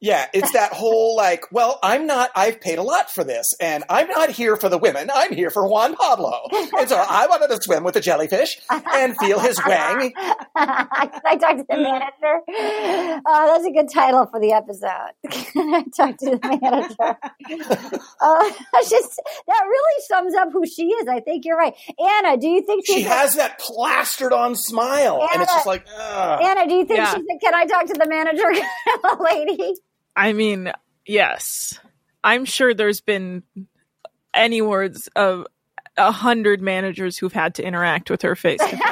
Yeah, it's that whole like, well, I'm not, I've paid a lot for this, and I'm not here for the women, I'm here for Juan Pablo. And so I wanted to swim with the jellyfish and feel his wang. Can I talk to the manager? Oh, that's a good title for the episode. Can I talk to the manager? Uh, that's just that really sums up who she is. I think you're right, Anna. Do you think She she's has that plastered on smile, and it's just like, ugh. Anna? Do you think Yeah. she's a, Can I talk to the manager, lady? I mean, yes. I'm sure there's been any words of a hundred managers who've had to interact with her face to face.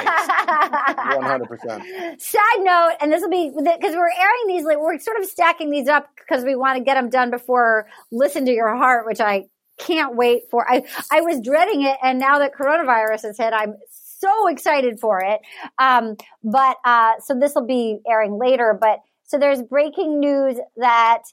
100%. Side note, and this will be because we're airing these, like, we're sort of stacking these up because we want to get them done before "Listen to Your Heart," which I can't wait for. I I was dreading it, and now that coronavirus has hit, I'm so excited for it. Um, but uh, so this will be airing later. But so there's breaking news that.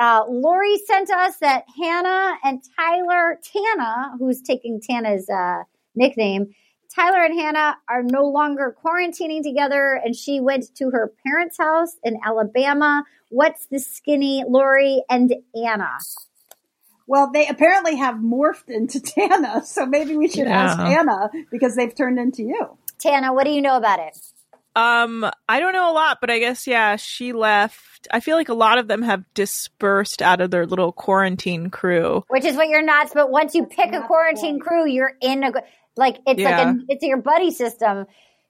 Uh, Lori sent us that Hannah and Tyler, Tana, who's taking Tana's uh, nickname, Tyler and Hannah are no longer quarantining together, and she went to her parents' house in Alabama. What's the skinny Lori and Anna? Well, they apparently have morphed into Tana, so maybe we should ask Yeah. Anna because they've turned into you. Tana, what do you know about it? Um, I don't know a lot, but I guess yeah, she left. I feel like a lot of them have dispersed out of their little quarantine crew. Which is what you're not. But once you pick a quarantine crew, you're in a like it's like a, it's your buddy system.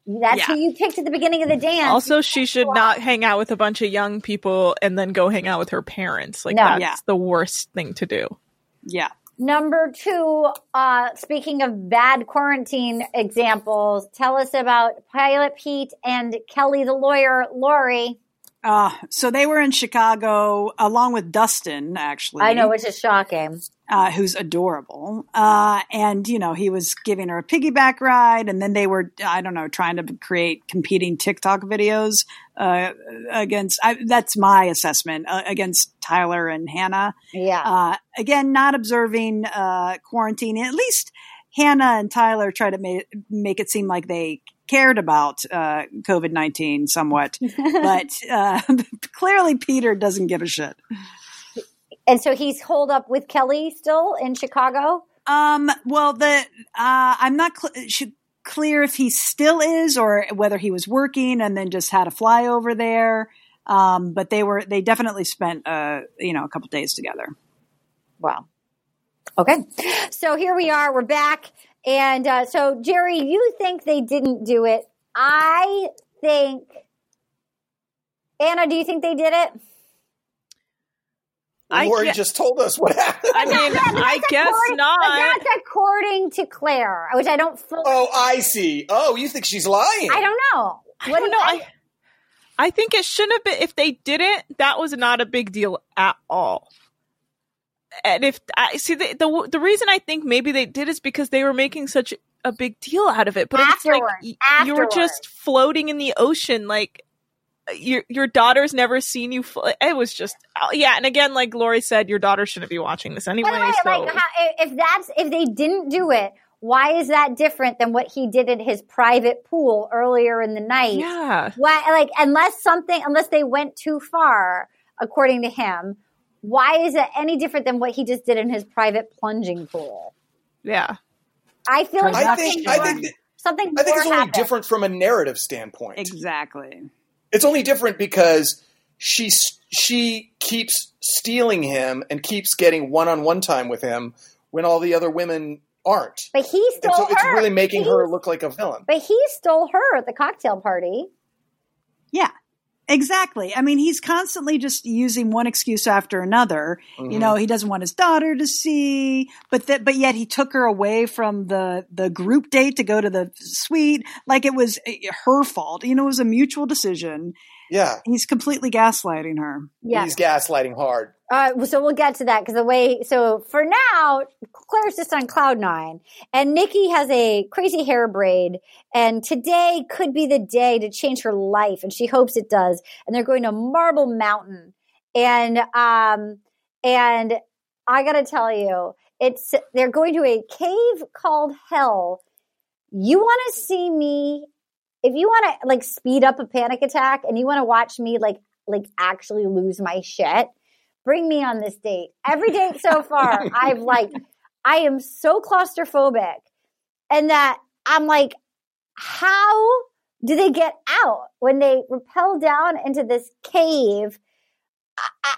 That's Yeah. who you picked at the beginning of the dance. Also, she should not hang out with a bunch of young people and then go hang out with her parents. Like No. that's Yeah. the worst thing to do. Yeah. Number two, uh, speaking of bad quarantine examples, tell us about Pilot Pete and Kelly the lawyer, Lori. Uh, so they were in Chicago along with Dustin, actually. I know, which is shocking. uh, who's adorable. Uh, and, you know, he was giving her a piggyback ride, and then they were, I don't know, trying to create competing TikTok videos uh, against, I, that's my assessment, uh, against Tyler and Hannah. Yeah. Uh, again, not observing uh, quarantine. At least Hannah and Tyler try to ma- make it seem like they cared about uh, COVID 19 somewhat. but uh, clearly, Peter doesn't give a shit. and so he's holed up with Kelly still in Chicago. Um. Well, the uh, I'm not cl- should clear if he still is or whether he was working and then just had a flyover there. Um. But they were they definitely spent uh you know a couple days together. Wow. Okay. So here we are. We're back. And uh, so, Jerry, you think they didn't do it. I think. Anna, do you think they did it? I Lori get- just told us what happened. I mean, I guess not. But that's according to Clare, which I don't fully. oh, I see. Oh, you think she's lying? I don't know. I don't do know. you- I, I think it shouldn't have been. If they didn't, that was not a big deal at all. And if I see the, the the reason I think maybe they did is because they were making such a big deal out of it. But it's like you're just floating in the ocean, like uh, your your daughter's never seen you. Fl- it was just oh, yeah. And again, like Lori said, your daughter shouldn't be watching this anyway. Way, so like, how, if that's if they didn't do it, why is that different than what he did at his private pool earlier in the night? yeah, Why, like, unless something, unless they went too far, according to him, why is it any different than what he just did in his private plunging pool? yeah. I feel like I something think I more, think that- something I think more it's only happened. different from a narrative standpoint. Exactly. It's only different because she she keeps stealing him and keeps getting one on one time with him when all the other women aren't. But he And stole so it's really making He- her look like a villain. But he stole her at the cocktail party. Yeah. Exactly. I mean, he's constantly just using one excuse after another. Mm-hmm. You know, he doesn't want his daughter to see, but that, but yet he took her away from the the group date to go to the suite, like it was eh, her fault. You know, it was a mutual decision. Yeah, He's completely gaslighting her. Yeah. he's gaslighting hard. Uh, so we'll get to that because the way, so for now, Clare's just on cloud nine and Nikki has a crazy hair braid and today could be the day to change her life and she hopes it does. And they're going to Marble Mountain and, um, and I gotta tell you, it's, they're going to a cave called Hell. You want to see me, if you want to like speed up a panic attack and you want to watch me like, like actually lose my shit, bring me on this date. Every date so far, I've like, I am so claustrophobic, and that I'm like, how do they get out when they rappel down into this cave? I, I,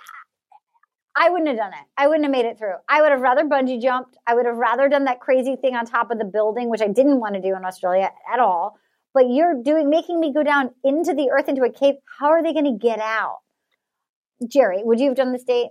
I wouldn't have done it. I wouldn't have made it through. I would have rather bungee jumped. I would have rather done that crazy thing on top of the building, which I didn't want to do in Australia at all. But you're doing making me go down into the earth into a cave. How are they going to get out? Jerry, would you have done this date?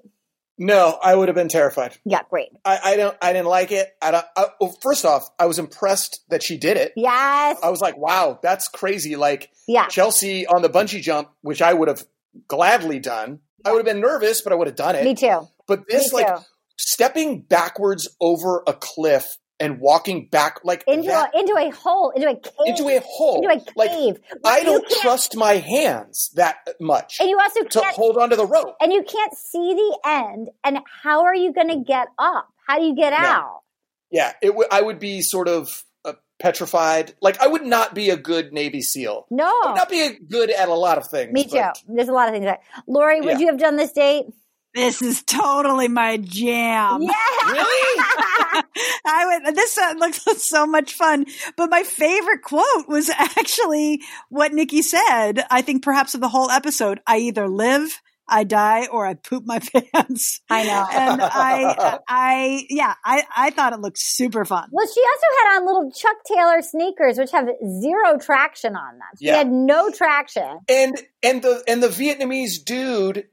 No, I would have been terrified. Yeah, great. I, I don't. I didn't like it. I don't. I, well, first off, I was impressed that she did it. Yes. I was like, wow, that's crazy. Like Yeah. Chelsea on the bungee jump, which I would have gladly done. I would have been nervous, but I would have done it. Me too. But this, Me like, too. stepping backwards over a cliff and walking back, like Into that, a, into a hole, into a cave. into a hole. Into a Like, cave. I don't trust my hands that much And you also to can't hold onto the rope. and you can't see the end. And how are you going to get up? How do you get out? Yeah, it. W- I would be sort of uh, petrified. Like I would not be a good Navy SEAL. No, I would not be a good at a lot of things. Me too. but- There's a lot of things. That, Lori, would Yeah. you have done this date? This is totally my jam. Yeah. Really? I would. This uh, looks so much fun. But my favorite quote was actually what Nikki said. I think perhaps of the whole episode. I either live, I die, or I poop my pants. I know. And I, I, yeah, I, I thought it looked super fun. Well, she also had on little Chuck Taylor sneakers, which have zero traction on them. She Yeah. had no traction. and and the and the Vietnamese dude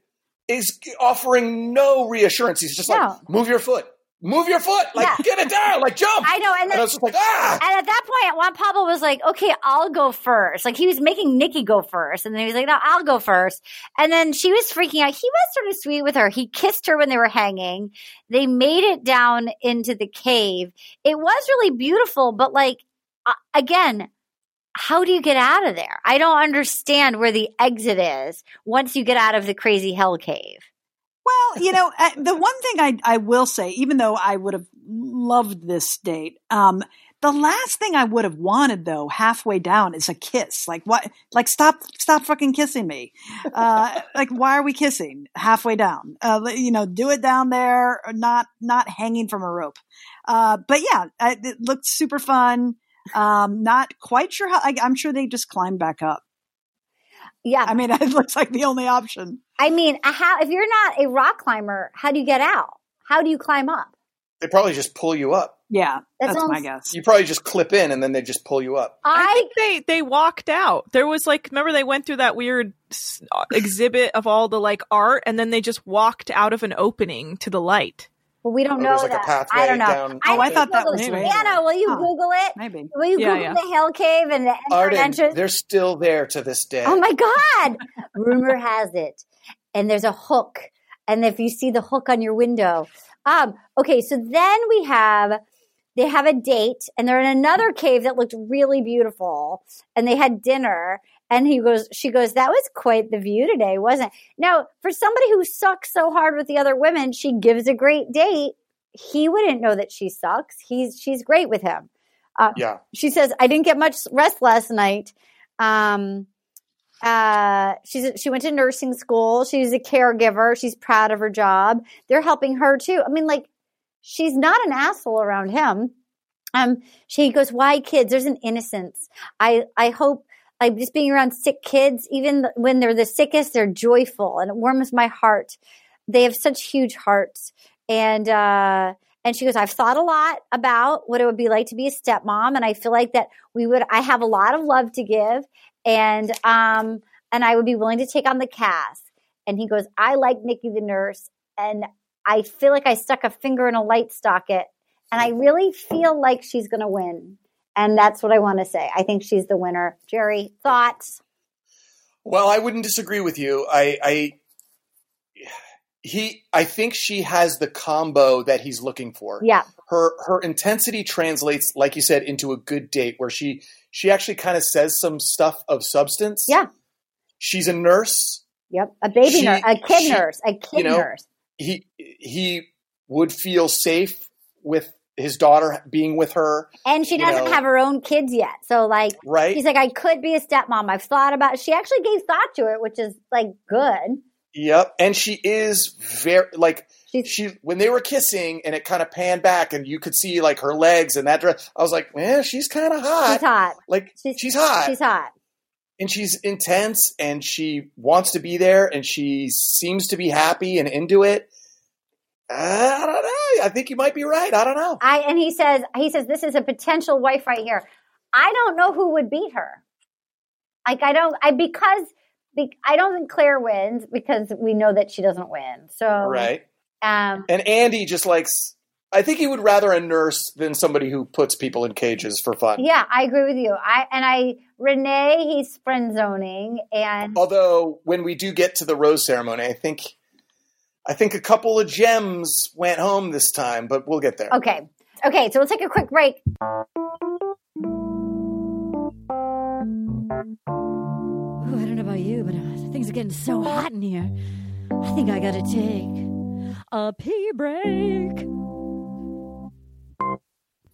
is offering no reassurance. He's just No. like, move your foot, move your foot, like Yeah. get it down, like jump. I know, and and then I was just like, ah. And at that point, Juan Pablo was like, okay, I'll go first. Like he was making Nikki go first. And then he was like, no, I'll go first. And then she was freaking out. He was sort of sweet with her. He kissed her when they were hanging. They made it down into the cave. It was really beautiful, but like, uh, again, how do you get out of there? I don't understand where the exit is once you get out of the crazy hell cave. Well, you know, uh, the one thing I, I will say, even though I would have loved this date, um, the last thing I would have wanted though, halfway down, is a kiss. Like what? Like stop, stop fucking kissing me. Uh, like why are we kissing halfway down? Uh, you know, do it down there, not not hanging from a rope. Uh, but yeah, it looked super fun. Um, not quite sure how. I, I'm sure they just climbed back up. Yeah. I mean, it looks like the only option. I mean, how, if you're not a rock climber, how do you get out? How do you climb up? They probably just pull you up. Yeah, That that's my sounds- guess. You probably just clip in and then they just pull you up. I I think they they walked out. There was like remember they went through that weird uh, exhibit of all the like art, and then they just walked out of an opening to the light. Well, we don't Oh, know there's like a that. pathway I don't know. down- Oh, I need thought that Google was it. Anna, will you Huh. Google it? Maybe. Will you Yeah, Google yeah. the Hell Cave and the Arden, entrance? they're still there to this day. Oh my God! Rumor has it, and there's a hook, and if you see the hook on your window, um, okay. So then we have they have a date, and they're in another cave that looked really beautiful, and they had dinner. And he goes, she goes, that was quite the view today, wasn't it? Now, for somebody who sucks so hard with the other women, she gives a great date. He wouldn't know that she sucks. He's she's great with him. Uh, Yeah. she says i didn't get much rest last night um uh she's she went to nursing school she's a caregiver she's proud of her job they're helping her too i mean like she's not an asshole around him um she goes why kids there's an innocence i i hope like just being around sick kids even when they're the sickest they're joyful and it warms my heart. They have such huge hearts. And uh and she goes i've thought a lot about what it would be like to be a stepmom and i feel like that we would i have a lot of love to give and um and i would be willing to take on the cast. And he goes i like nikki the nurse and i feel like i stuck a finger in a light socket and i really feel like she's going to win and that's what i want to say i think she's the winner jerry thoughts Well, I wouldn't disagree with you. I, I, he, I think she has the combo that he's looking for. Yeah. Her, her intensity translates, like you said, into a good date where she, she actually kind of says some stuff of substance. Yeah. She's a nurse. Yep. A baby She- nurse, a kid she- nurse, a kid you know, nurse. He, he would feel safe with his daughter being with her, And she doesn't know- have her own kids yet. So like right? she's like, I could be a stepmom. I've thought about it. She actually gave thought to it, which is like good. Yep. And she is very like She's she when they were kissing and it kind of panned back and you could see like her legs and that dress. I was like, man, she's kind of hot. she's hot. Like She's, she's, hot. She's hot. and she's intense and she wants to be there and she seems to be happy and into it. I don't know. I think you might be right. I don't know. I and he says he says this is a potential wife right here. I don't know who would beat her. Like I don't I because be, I don't think Clare wins because we know that she doesn't win. So Right. um And Andi just likes. I think he would rather a nurse than somebody who puts people in cages for fun. yeah, I agree with you. I and I Renee he's friend zoning and Although when we do get to the rose ceremony, I think I think a couple of gems went home this time, but we'll get there. okay. Okay, so we'll take a quick break. Ooh, I don't know about you, but uh, things are getting so hot in here. I think I gotta take a pee break.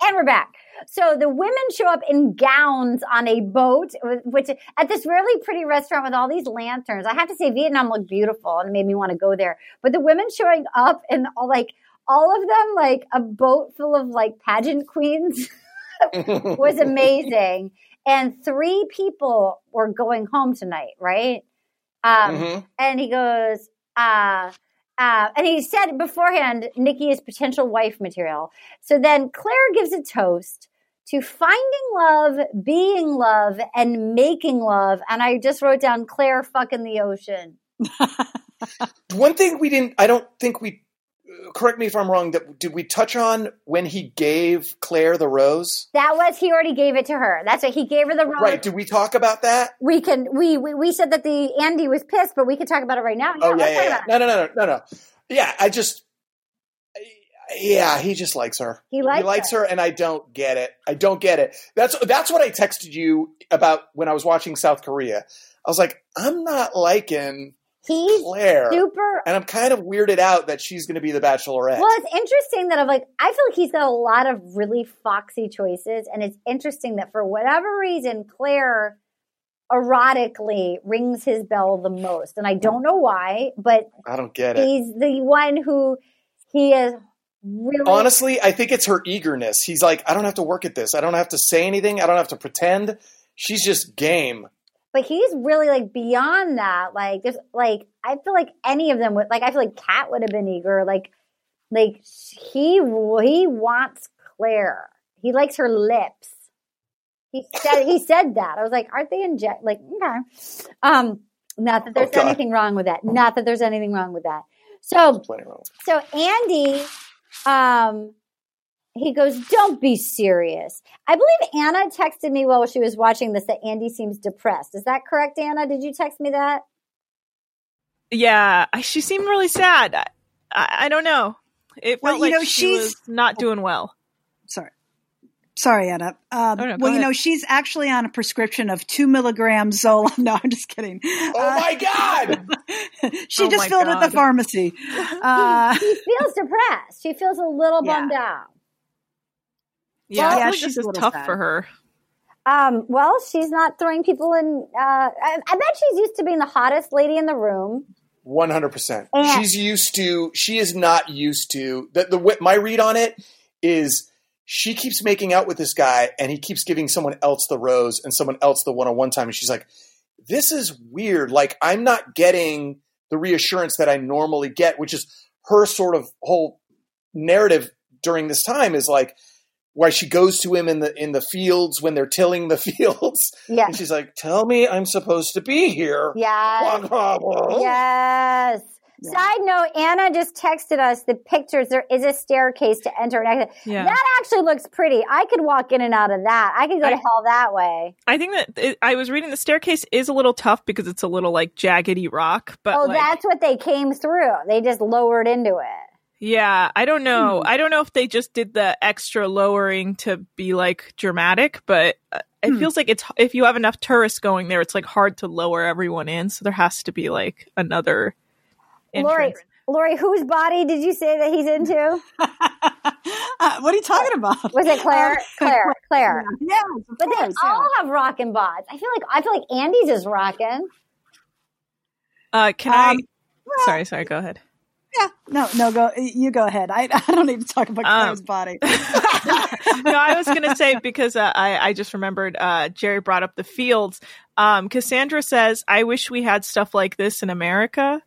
And we're back. So the women show up in gowns on a boat, which at this really pretty restaurant with all these lanterns. I have to say, Vietnam looked beautiful and it made me want to go there. But the women showing up and all like all of them, like a boat full of like pageant queens, was amazing. And three people were going home tonight, right? Um, Mhm. and he goes, uh, uh, and he said beforehand, Nikki is potential wife material. So then Clare gives a toast to finding love, being love, and making love. And I just wrote down Clare fucking the ocean. One thing we didn't, I don't think we, correct me if I'm wrong, that did we touch on when he gave Clare the rose? That was he already gave it to her. That's what he gave her the rose. Right. Did we talk about that? we can we, we we said that the Andi was pissed, but we could talk about it right now. oh, yeah, yeah, yeah. No, no, no, no, no. Yeah, I just, yeah, he just likes her. He likes, he likes her. and I don't get it. I don't get it. That's that's what I texted you about when I was watching South Korea. I was like, I'm not liking He's Clare, super and I'm kind of weirded out that she's going to be the Bachelorette. Well, it's interesting that I'm like, I feel like he's got a lot of really foxy choices. And it's interesting that for whatever reason, Clare erotically rings his bell the most. And I don't know why, but I don't get it. he's the one who he is really. Honestly, I think it's her eagerness. He's like, I don't have to work at this. I don't have to say anything. I don't have to pretend. She's just game. But he's really like beyond that. Like, there's like, I feel like any of them would, like, I feel like Kat would have been eager. Like, like he, he wants Clare. He likes her lips. He said he said that. I was like, aren't they inject like okay. Um not that there's Oh, anything wrong with that. Not that there's anything wrong with that. So so Andi um he goes, Don't be serious. I believe Anna texted me while she was watching this that Andi seems depressed. Is that correct, Anna? Did you text me that? Yeah, she seemed really sad. I, I, I don't know. It Well, felt you like know, she she's- was not doing well. Sorry. Sorry, Anna. Um, Oh, no, go well, you know, she's actually on a prescription of two milligrams Zola. No, I'm just kidding. Oh my God! she Oh just my filled at the pharmacy. Uh, She feels depressed. She feels a little Yeah. bummed out. Yeah, Well, yeah, she's this is tough sad. for her. Um, well, she's not throwing people in. Uh, I, I bet she's used to being the hottest lady in the room. One hundred percent. Yeah. She's used to. She is not used to the the. My read on it is she keeps making out with this guy, and he keeps giving someone else the rose and someone else the one on one time, and she's like, "This is weird. Like I'm not getting the reassurance that I normally get," which is her sort of whole narrative during this time is like why she goes to him in the in the fields when they're tilling the fields Yeah. and she's like tell me i'm supposed to be here Yes. Blah, blah, blah. Yes. Side note, Anna just texted us the pictures. There is a staircase to enter an exit. Yeah. That actually looks pretty. I could walk in and out of that. I could go to hell that way. I think that it, I was reading the staircase is a little tough because it's a little like jaggedy rock, but oh, like, that's what they came through. They just lowered into it. Yeah, I don't know. Hmm. I don't know if they just did the extra lowering to be like dramatic, but uh, it Hmm. feels like it's if you have enough tourists going there, it's like hard to lower everyone in, so there has to be like another Lori, entrance. Lori, whose body did you say that he's into? Uh, what are you talking about? Was it Clare? Clare, Clare. Yes, of But they course. yeah. all have rockin' bods. I feel like I feel like Andi's is rockin'. Uh, can I? Um, Sorry, sorry. Go ahead. Yeah, no, no, go. You go ahead. I, I don't need to talk about Um, Clare's body. no, I was gonna say because uh, I I just remembered uh, Jerry brought up the fields. Um, Cassandra says, "I wish we had stuff like this in America,"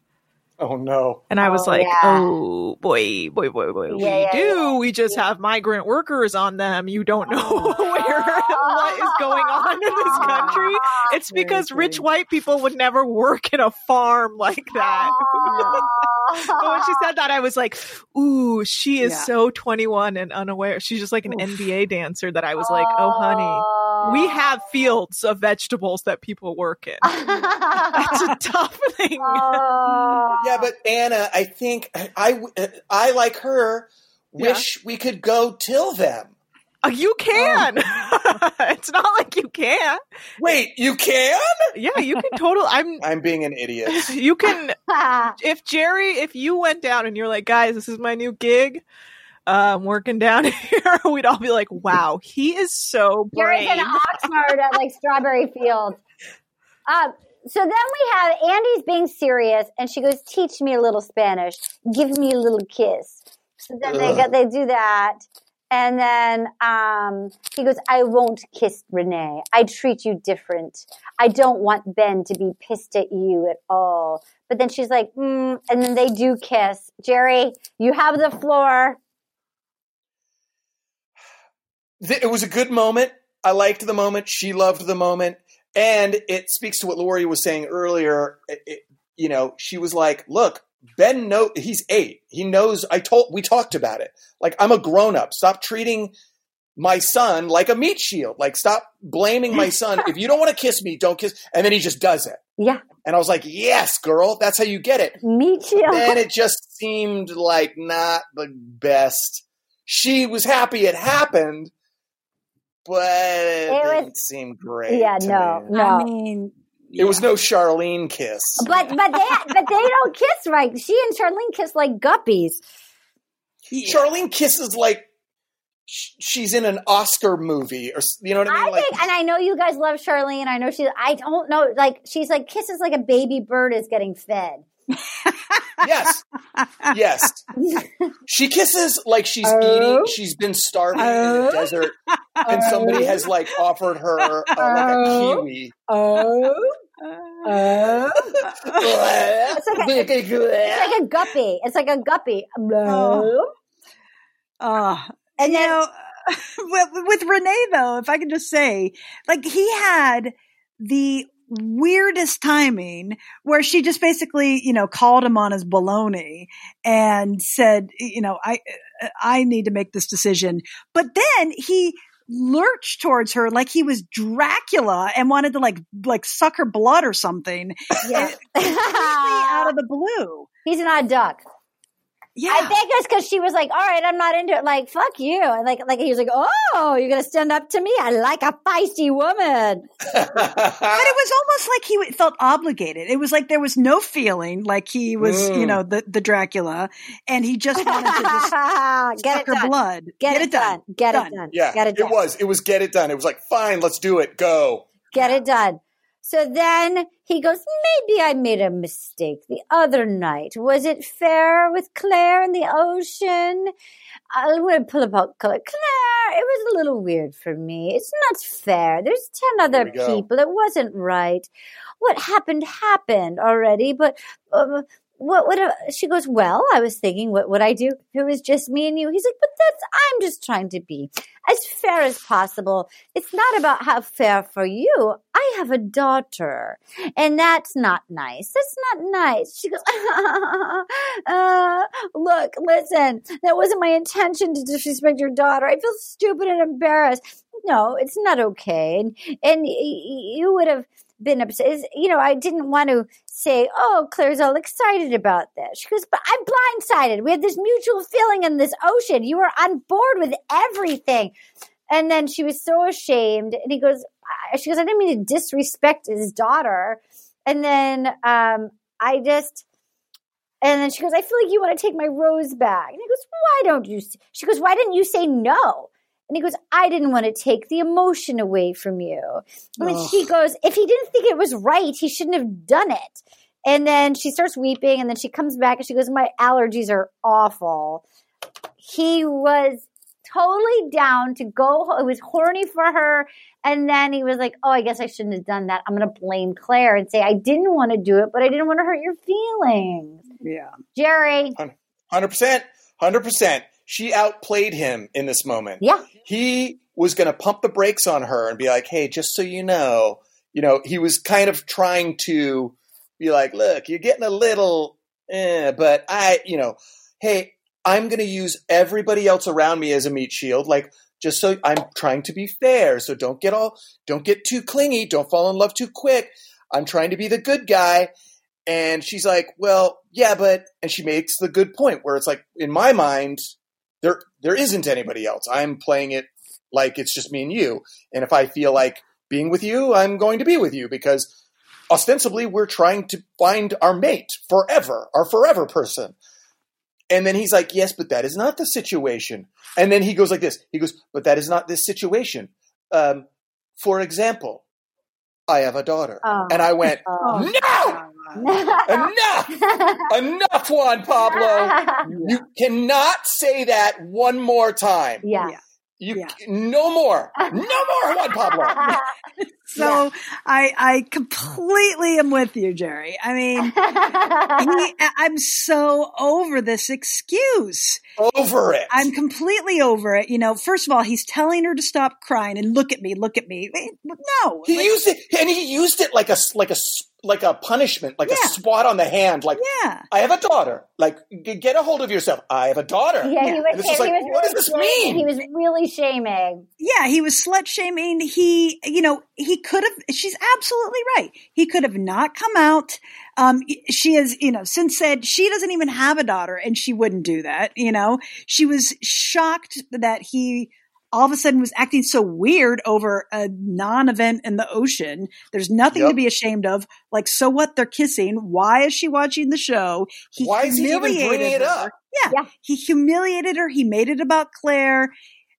Oh no. and I was Oh, like, yeah. "Oh boy, boy, boy, boy, we Yeah, yeah, do. yeah. We just have migrant workers on them. You don't know oh. where what is going on in this country. It's because rich white people would never work in a farm like that." But when she said that, I was like, "Ooh, she is Yeah. so 21 and unaware. She's just like an NBA dancer." That I was like, "Oh, honey, we oh. have fields of vegetables that people work in. It's a tough thing." Oh. Oh. Yeah, but Anna, I think I I like her. Wish we could go till them. Uh, you can. it's not like you can't. Wait, you can? Yeah, you can totally. I'm. I'm being an idiot. You can. If Jerry, if you went down and you're like, guys, this is my new gig. I'm working down here. We'd all be like, "Wow, he is so brave." Jerry's brave." in Oxnard at like Strawberry Fields. Um, so then we have Andi's being serious, and she goes, "Teach me a little Spanish. Give me a little kiss." So then they Ugh. they do that, and then um, he goes, "I won't kiss Renee. I treat you different. I don't want Ben to be pissed at you at all." But then she's like, mm, and then they do kiss. Jerry, you have the floor. It was a good moment. I liked the moment. She loved the moment, and it speaks to what Lori was saying earlier. It- it- you know, she was like, "Look, Ben, know he's eight. He knows. I told. We talked about it. Like I'm a grown up. Stop treating." My son, like a meat shield, like stop blaming my son. if you don't want to kiss me, don't kiss. And then he just does it. Yeah, And I was like, yes, girl, that's how you get it. meet you. And it just seemed like not the best. She was happy it happened, but it, It didn't seem great. Yeah, to no, me. no. I mean, It was no Sharleen kiss. But but they but they don't kiss right. She and Sharleen kiss like guppies. Sharleen kisses like she's in an Oscar movie, or you know what I mean? I like, think, and I know you guys love Sharleen. I know she. I don't know. Like she's like kisses like a baby bird is getting fed. yes, yes. She kisses like she's Oh. eating. She's been starving in the Oh. desert, and somebody has like offered her uh, like a Oh. kiwi. Oh, oh. it's like It's like a guppy. It's like a guppy. Oh. Uh, And you then know, with, with Renee though, if I can just say, like he had the weirdest timing where she just basically, you know, called him on his baloney and said, you know, I, I need to make this decision. But then he lurched towards her like he was Dracula and wanted to like, like suck her blood or something yeah. out of the blue. he's not a duck. Yeah. I think it's because she was like, "All right, I'm not into it." Like, fuck you. And like, like he was like, "Oh, you're gonna stand up to me? I like a feisty woman." But it was almost like he felt obligated. It was like there was no feeling like he was, you Mm. know, the, the Dracula, and he just wanted to just Get suck her blood. Get, it done. Get Done. it done. yeah, Get it done. it was. It was get it done. It was like, fine, let's do it. Go. Get it done. So then he goes, maybe I made a mistake the other night. Was it fair with Clare in the ocean? I'm going to pull up Clare. Clare, it was a little weird for me. It's not fair. There's 10 other people. It wasn't right. What happened happened already, but uh, what would uh, she goes, well, I was thinking, what would I do if it was just me and you? He's like, but that's, I'm just trying to be as fair as possible. It's not about how fair for you. I have a daughter, and that's not nice. That's not nice. She goes, uh, Look, listen, that wasn't my intention to disrespect your daughter. I feel stupid and embarrassed. No, it's not okay. And, and you would have been upset. You know, I didn't want to say, Oh, Clare's all excited about this. She goes, But I'm blindsided. We had this mutual feeling in this ocean. You were on board with everything. And then she was so ashamed. And he goes, She goes, I didn't mean to disrespect his daughter. And then um, I just, and then she goes, I feel like you want to take my rose back. And he goes, Why don't you? She goes, Why didn't you say no? And he goes, I didn't want to take the emotion away from you. And then she goes, If he didn't think it was right, he shouldn't have done it. And then she starts weeping, and then she comes back and she goes, My allergies are awful. He was totally down to go. It was horny for her. And then he was like, Oh, I guess I shouldn't have done that. I'm going to blame Clare and say, I didn't want to do it, but I didn't want to hurt your feelings. Yeah. Jerry. Hundred percent, hundred percent. She outplayed him in this moment. Yeah. He was going to pump the brakes on her and be like, "Hey, just so you know, you know." He was kind of trying to be like, "Look, you're getting a little, eh, but I, you know, hey, I'm going to use everybody else around me as a meat shield, like." Just so I'm trying to be fair, so don't get all, don't get too clingy, don't fall in love too quick. I'm trying to be the good guy, and she's like, "Well, yeah, but," and she makes the good point where it's like, in my mind, there there isn't anybody else. I'm playing it like it's just me and you. And if I feel like being with you, I'm going to be with you because ostensibly we're trying to find our mate forever, our forever person. And then he's like, "Yes, but that is not the situation." And then he goes like this. He goes, "But that is not this situation." Um, for example, I have a daughter, Oh. and I went, Oh. "No, enough, enough, Juan Pablo." You cannot say that one more time. yeah. You Yeah. no more, no more, Juan Pablo. So I I completely am with you, Jerry. I mean, he, I'm so over this excuse. Over it. I'm completely over it. You know, first of all, he's telling her to stop crying and look at me, look at me. No, he like, used it, and he used it like a like a like a punishment, like Yeah. a swat on the hand. Like yeah, I have a daughter. Like g- get a hold of yourself. I have a daughter. Yeah, he was, And it's he like, was what really does this shaming. mean? He was really shaming. yeah. He was slut shaming. He, you know, he could have. She's absolutely right. He could have not come out. Um, she has, you know, since said she doesn't even have a daughter, and she wouldn't do that. You know, she was shocked that he all of a sudden was acting so weird over a non-event in the ocean. There's nothing to be ashamed of. Like, so what? They're kissing. Why is she watching the show? He Why is he even humiliated bringing it her. up? Yeah. Yeah. He humiliated her. He made it about Clare.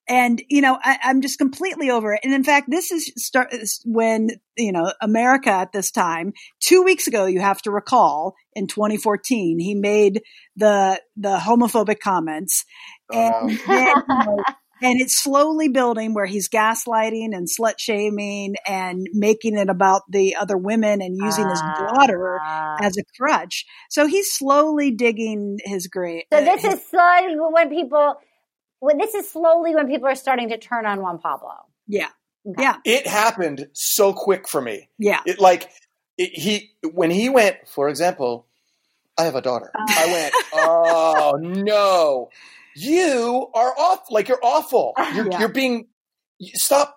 And, you know, I, I'm just completely over it. And in fact, this is start when, you know, America at this time, two weeks ago, you have to recall in 2014, he made the, the homophobic comments. Oh, And then, you know, and it's slowly building where he's gaslighting and slut shaming and making it about the other women and using his daughter Ah. as a crutch. So he's slowly digging his grave. So this is slowly when people. When this is slowly when people are starting to turn on Juan Pablo. yeah, Okay. yeah, It happened so quick for me. yeah. It like it, he when he went, for example, I have a daughter. Uh. I went, oh no, you are off. Like you're awful. You're, Yeah. you're being stop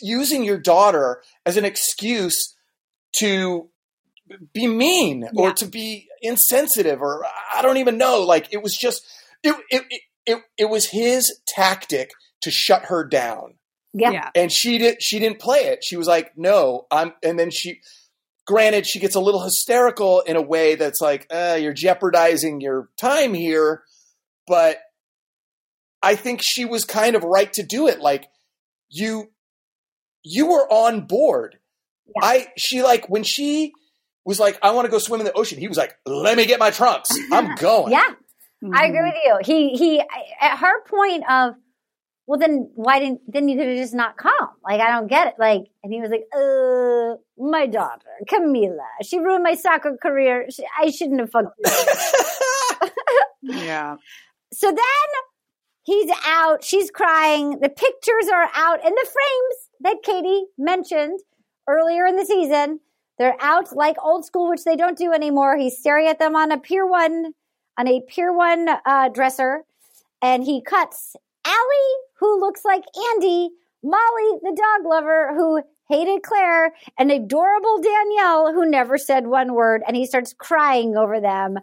using your daughter as an excuse to be mean or to be insensitive or I don't even know. Like it was just it it it, it, it was his tactic to shut her down Yeah. yeah. and she did she didn't play it she was like no i'm and then she granted she gets a little hysterical in a way that's like uh, you're jeopardizing your time here but i think she was kind of right to do it like you you were on board Yeah. i she like when she was like i want to go swim in the ocean he was like let me get my trunks i'm going Yeah. I Mhm. agree with you. He he at her point of well then why didn't then you could have just not come. Like I don't get it. Like and he was like, uh my daughter, Camila. She ruined my soccer career. She, I shouldn't have fucked her. Yeah. So then he's out, she's crying, the pictures are out, and the frames that Katie mentioned earlier in the season. They're out like old school, which they don't do anymore. He's staring at them on a Pier One, on a Pier One uh, dresser, and he cuts Allie, who looks like Andi, Molly, the dog lover, who hated Clare, and adorable Danielle, who never said one word, and he starts crying over them.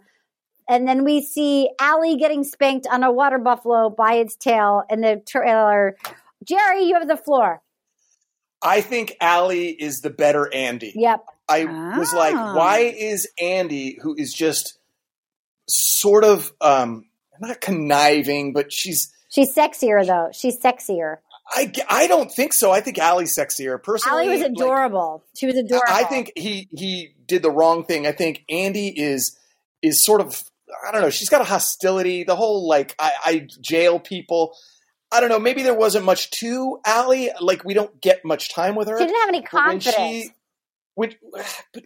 And then we see Allie getting spanked on a water buffalo by its tail in the trailer. Jerry, you have the floor. I think Allie is the better Andi. Yep. I was like, Ah. why is Andi, who is just sort of um, not conniving, but she's She's sexier though. She's sexier. I, I don't think so. I think Allie's sexier. Personally, Allie was like, adorable. she was adorable. I think he he did the wrong thing. I think Andi is is sort of I don't know. She's got a hostility. The whole like I, I jail people. I don't know. Maybe there wasn't much to Allie. Like we don't get much time with her. she didn't have any But when confidence. she, when, but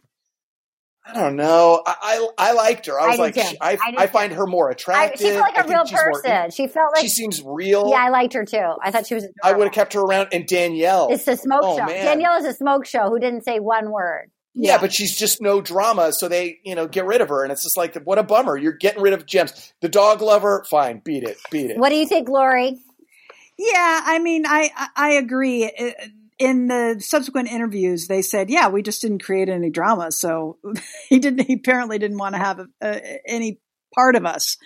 I don't know. I I, I liked her. I I was do like, she- I, I I find her more I, attractive. she felt like a real she's more- person. she felt like she seems real. yeah, I liked her too. I thought she was. Adorable. I would have kept her around. And Danielle, It's a smoke Oh, show. man. Danielle is a smoke show who didn't say one word. Yeah, but she's just no drama, so they, you know, get rid of her, and it's just like, what a bummer! You're getting rid of gems. The dog lover, fine, beat it, beat it. What do you think, Lori? Yeah, I mean, I I- I agree. In the subsequent interviews, they said, "Yeah, we just didn't create any drama." So he didn't. He apparently didn't want to have uh, any part of us.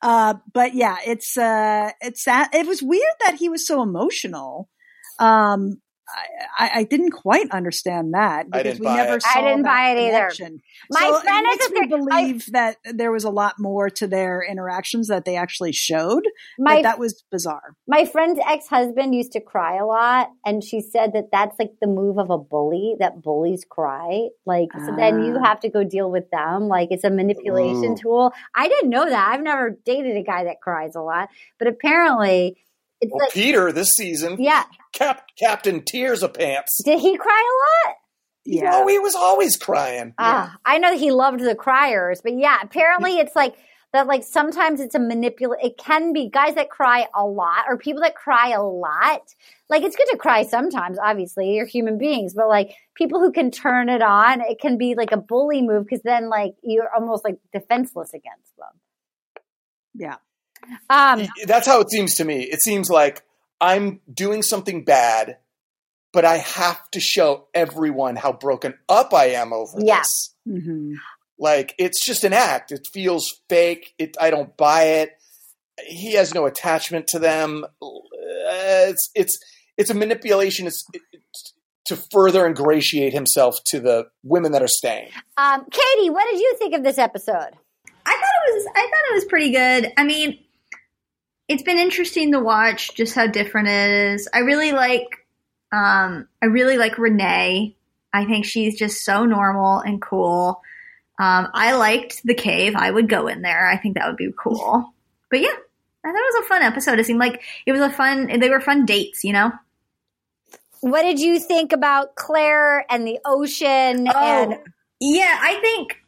Uh, but yeah, it's uh, it's that. It was weird that he was so emotional. Um, I, I, I didn't quite understand that because we never it. saw I didn't that buy it either. connection. My so friend it is makes a me thing- I- believe that there was a lot more to their interactions that they actually showed. My but that was bizarre. my friend's ex husband used to cry a lot, and she said that that's like the move of a bully. That bullies cry, like so. Then you Ah. have to go deal with them. Like it's a manipulation Ooh. tool. I didn't know that. I've never dated a guy that cries a lot, but apparently it's Well, like Peter this season, yeah. Cap, Captain Tears of Pants. Did he cry a lot? Yeah. No, he was always crying. Ah, I know he loved the criers, but yeah, apparently it's like that. Like sometimes it's a manipulate. It can be guys that cry a lot or people that cry a lot. Like it's good to cry sometimes. Obviously, you're human beings, but like people who can turn it on, it can be like a bully move because then like you're almost like defenseless against them. Yeah. Um, That's how it seems to me. It seems like I'm doing something bad, but I have to show everyone how broken up I am over Yeah. this. hmm Like it's just an act. It feels fake. It I don't buy it. He has no attachment to them. Uh, it's it's it's a manipulation. It's, it's to further ingratiate himself to the women that are staying. um, Katie, what did you think of this episode? I thought it was I thought it was pretty good. I mean, it's been interesting to watch just how different it is. I really like um I really like Renee. I think she's just so normal and cool. Um I liked the cave. I would go in there. I think that would be cool. But yeah, I thought it was a fun episode. It seemed like it was a fun they were fun dates, you know? What did you think about Clare and the ocean? And yeah, I think.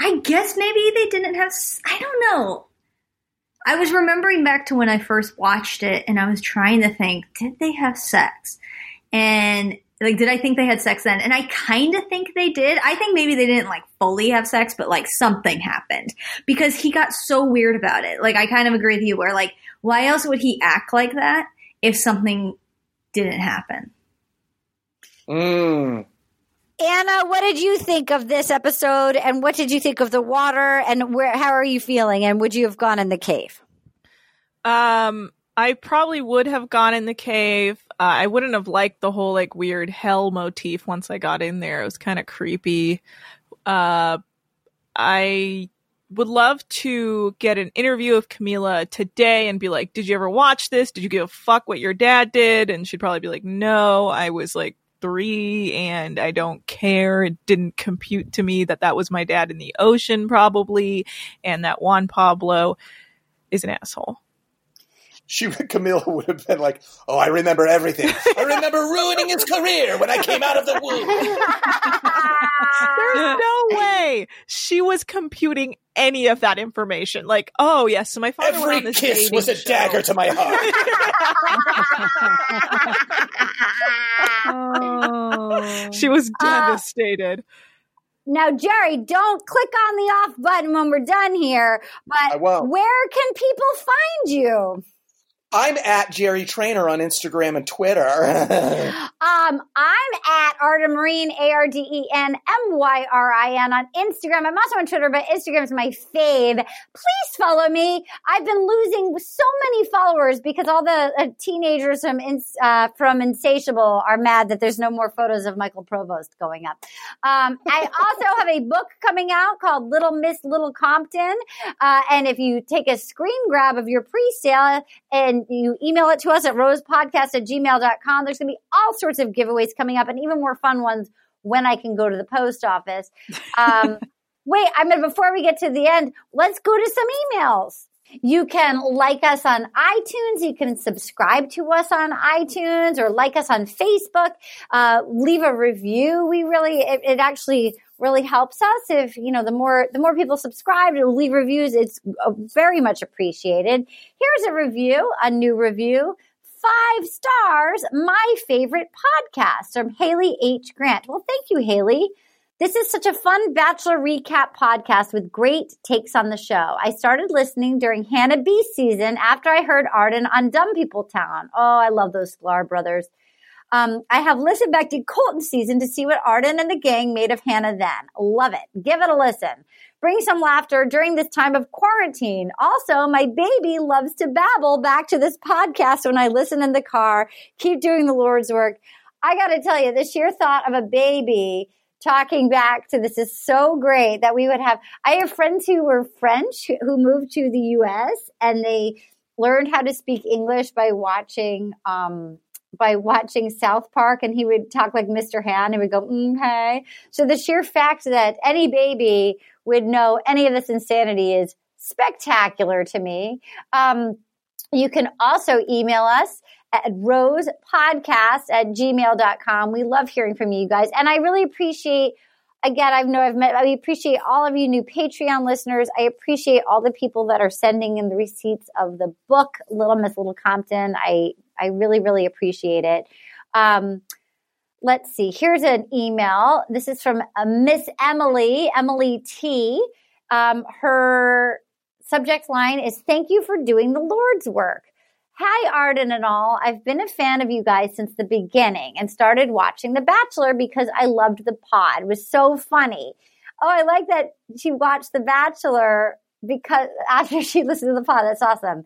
I guess maybe they didn't have. I don't know. I was remembering back to when I first watched it, and I was trying to think: Did they have sex? And like, did I think they had sex then? And I kind of think they did. I think maybe they didn't like fully have sex, but like something happened because he got so weird about it. Like, I kind of agree with you. Where like, why else would he act like that if something didn't happen? Mm. Anna, what did you think of this episode? And what did you think of the water? And where? How are you feeling? And would you have gone in the cave? Um, I probably would have gone in the cave. Uh, I wouldn't have liked the whole like weird hell motif once I got in there. It was kind of creepy. Uh, I would love to get an interview of Camila today and be like, "Did you ever watch this? Did you give a fuck what your dad did?" And she'd probably be like, "No, I was like three and I don't care. It didn't compute to me that that was my dad in the ocean, probably, and that Juan Pablo is an asshole." She Camilla would have been like, "Oh, I remember everything. I remember ruining his career when I came out of the womb." There's no way she was computing any of that information. Like, oh yes, so my father went on Every this kiss was a show. dagger to my heart. she was Uh, devastated. Now, Jerry, don't click on the off button when we're done here. But where can people find you? I'm at Jerry Trainor on Instagram and Twitter. Um, I'm at Arden Myrin, A R D E N M Y R I N on Instagram. I'm also on Twitter, but Instagram is my fave. Please follow me. I've been losing so many followers because all the uh, teenagers from uh, from Insatiable are mad that there's no more photos of Michael Provost going up. Um, I also have a book coming out called Little Miss Little Compton. Uh, and if you take a screen grab of your pre-sale and you email it to us at rosepodcast at gmail.com, there's going to be all sorts of giveaways coming up and even more fun ones when I can go to the post office. Um, wait, I mean, before we get to the end, let's go to some emails. You can like us on iTunes. You can subscribe to us on iTunes or like us on Facebook. Uh, leave a review. We really, it, it actually really helps us if, you know, the more, the more people subscribe and leave reviews, it's uh, very much appreciated. Here's a review, a new review. Five stars, my favorite podcast from Haley H. Grant. Well, thank you, Haley. This is such a fun Bachelor recap podcast with great takes on the show. I started listening during Hannah B season after I heard Arden on Dumb People Town. Oh, I love those Sklar brothers. Um, I have listened back to Colton season to see what Arden and the gang made of Hannah then. Love it. Give it a listen. Bring some laughter during this time of quarantine. Also, my baby loves to babble back to this podcast when I listen in the car. Keep doing the Lord's work. I got to tell you, the sheer thought of a baby talking back to this is so great that we would have. I have friends who were French who moved to the U.S. and they learned how to speak English by watching um, by watching South Park, and he would talk like Mr. Han and would go, okay. So the sheer fact that any baby would know any of this insanity is spectacular to me. Um, you can also email us at rosepodcast at gmail.com. We love hearing from you guys. And I really appreciate, again, I know I've met, I appreciate all of you new Patreon listeners. I appreciate all the people that are sending in the receipts of the book, Little Miss Little Compton. I, I really, really appreciate it. Um, let's see. Here's an email. This is from uh, Miss Emily, Emily T. Um, her subject line is Thank you for doing the Lord's work. Hi, Arden and all. I've been a fan of you guys since the beginning and started watching The Bachelor because I loved the pod. It was so funny. Oh, I like that she watched The Bachelor because after she listened to the pod. That's awesome.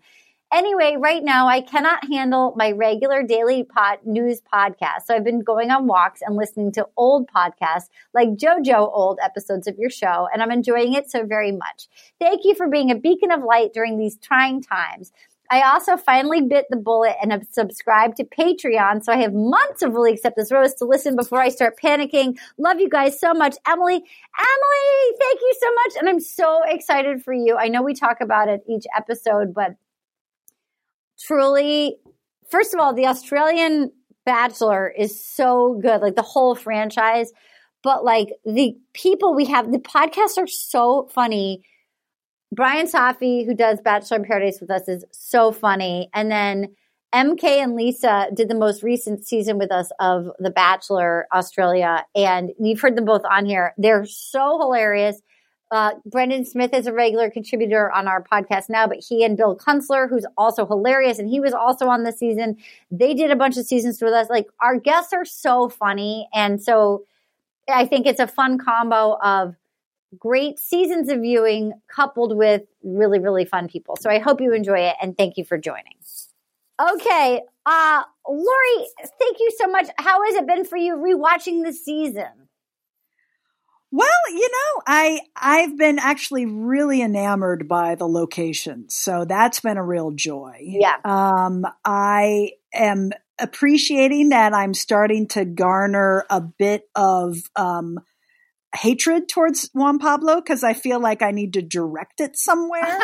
Anyway, right now I cannot handle my regular daily pod news podcast. So I've been going on walks and listening to old podcasts like JoJo old episodes of your show, and I'm enjoying it so very much. Thank you for being a beacon of light during these trying times. I also finally bit the bullet and have subscribed to Patreon, so I have months of really accept this rose to listen before I start panicking. Love you guys so much, Emily. Emily, thank you so much, and I'm so excited for you. I know we talk about it each episode, but truly, first of all, the Australian Bachelor is so good, like the whole franchise. But like the people we have, the podcasts are so funny. Brian Safi, who does Bachelor in Paradise with us, is so funny. And then MK and Lisa did the most recent season with us of The Bachelor Australia. And you've heard them both on here. They're so hilarious. Uh, Brendan Smith is a regular contributor on our podcast now, but he and Bill Kunstler, who's also hilarious, and he was also on the season. They did a bunch of seasons with us. Like our guests are so funny, and so I think it's a fun combo of great seasons of viewing coupled with really, really fun people. So I hope you enjoy it, and thank you for joining. Okay, uh, Lori, thank you so much. How has it been for you rewatching the season? Well, you know, I I've been actually really enamored by the location, so that's been a real joy. Yeah. Um, I am appreciating that I'm starting to garner a bit of um, hatred towards Juan Pablo because I feel like I need to direct it somewhere.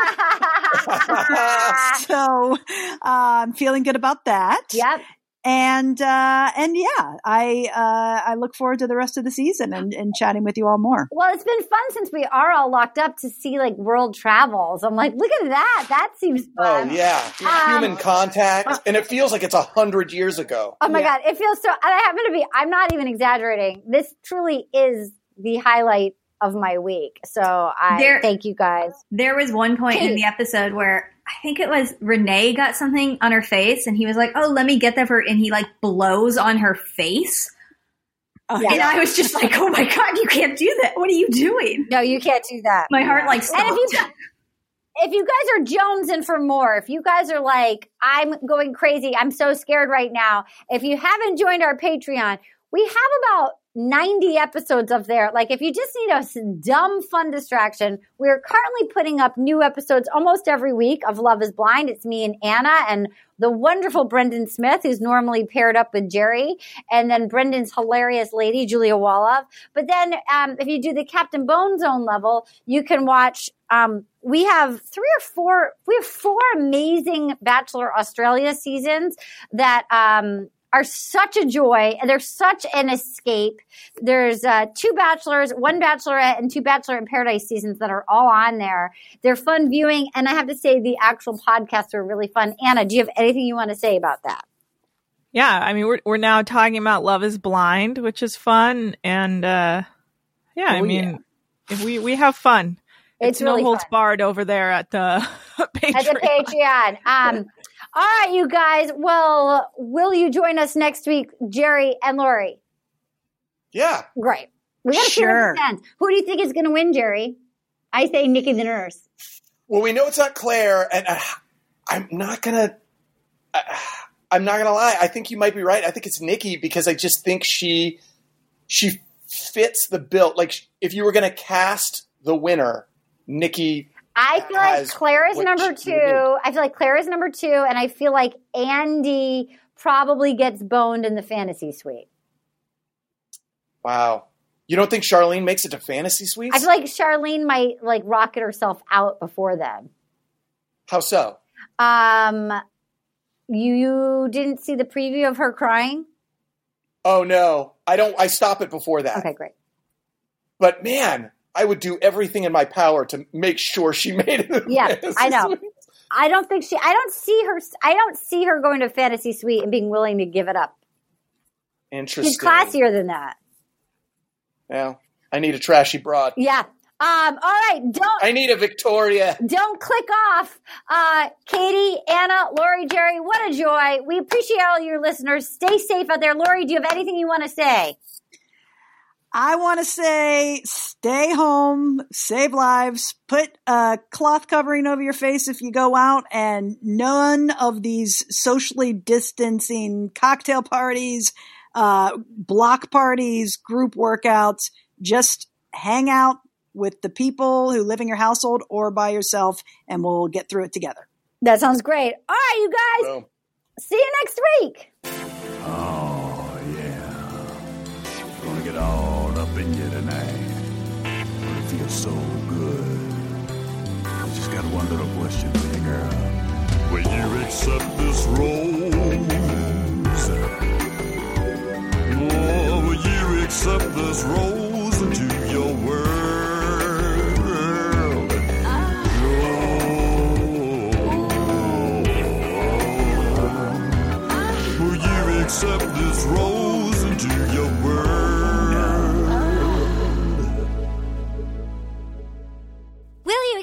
so uh, I'm feeling good about that. yep. And uh, and yeah, I uh, I look forward to the rest of the season and, and chatting with you all more. Well, it's been fun since we are all locked up to see like world travels. I'm like, look at that. That seems Oh fun. yeah, Um, human contact, and it feels like it's a hundred years ago. Oh my Yeah. god, it feels so. And I happen to be. I'm not even exaggerating. This truly is the highlight of my week. So I There- thank you guys. There was one point in the episode where I think it was Renee got something on her face, and he was like, "Oh, let me get that for," and he like blows on her face, Uh, Yeah. and I was just like, "Oh my god, you can't do that! What are you doing?" No, you can't do that. My heart like And stopped. if you gu- if you guys are jonesing for more, if you guys are like, I'm going crazy, I'm so scared right now. If you haven't joined our Patreon, we have about 90 episodes up there. Like, if you just need a dumb, fun distraction, we're currently putting up new episodes almost every week of Love is Blind. It's me and Anna and the wonderful Brendan Smith, who's normally paired up with Jerry, and then Brendan's hilarious lady, Julia Wallov. But then, um, if you do the Captain Bone Zone level, you can watch. Um, we have three or four. We have four amazing Bachelor Australia seasons that um, are such a joy, and they're such an escape. There's uh, two Bachelors, one Bachelorette, and two Bachelor in Paradise seasons that are all on there. They're fun viewing, and I have to say the actual podcasts are really fun. Anna, do you have anything you want to say about that? Yeah, I mean we're we're now talking about Love is Blind, which is fun and uh yeah, I Oh, mean if we we have fun. It's no really holds fun. barred over there at the Patreon. at the Patreon. Um, all right, you guys. Well, will you join us next week, Jerry and Lori? Yeah, Great. We got to see Sure. what. Who do you think is going to win, Jerry? I say Nikki the nurse. Well, we know it's not Clare, and uh, I'm not gonna. Uh, I'm not gonna lie. I think you might be right. I think it's Nikki because I just think she she fits the bill. Like if you were gonna cast the winner, Nikki. I feel like Clare is number two. I feel like Clare is number two, and I feel like Andi probably gets boned in the fantasy suite. Wow. You don't think Sharleen makes it to fantasy suites? I feel like Sharleen might like rocket herself out before them. How so? Um, you, you didn't see the preview of her crying? Oh no, I don't. I stop it before that. Okay, great. But man, I would do everything in my power to make sure she made it. Yeah, I know. I don't think she. I don't see her. I don't see her going to fantasy suite and being willing to give it up. Interesting. She's classier than that. Well, I need a trashy broad. Yeah. Um. All right. Don't I need a Victoria. don't click off. Uh, Katie, Anna, Lori, Jerry. What a joy. We appreciate all your listeners. Stay safe out there. Lori, do you have anything you want to say? I want to say stay home, save lives, put a cloth covering over your face if you go out, and none of these socially distancing cocktail parties, uh, block parties, group workouts. Just hang out with the people who live in your household or by yourself, and we'll get through it together. That sounds great. All right, you guys. Boom. See you next week. So good. I just got one little question for you, girl. Will you accept this rose? Oh, will you accept this rose into your world? Oh. Will you accept this rose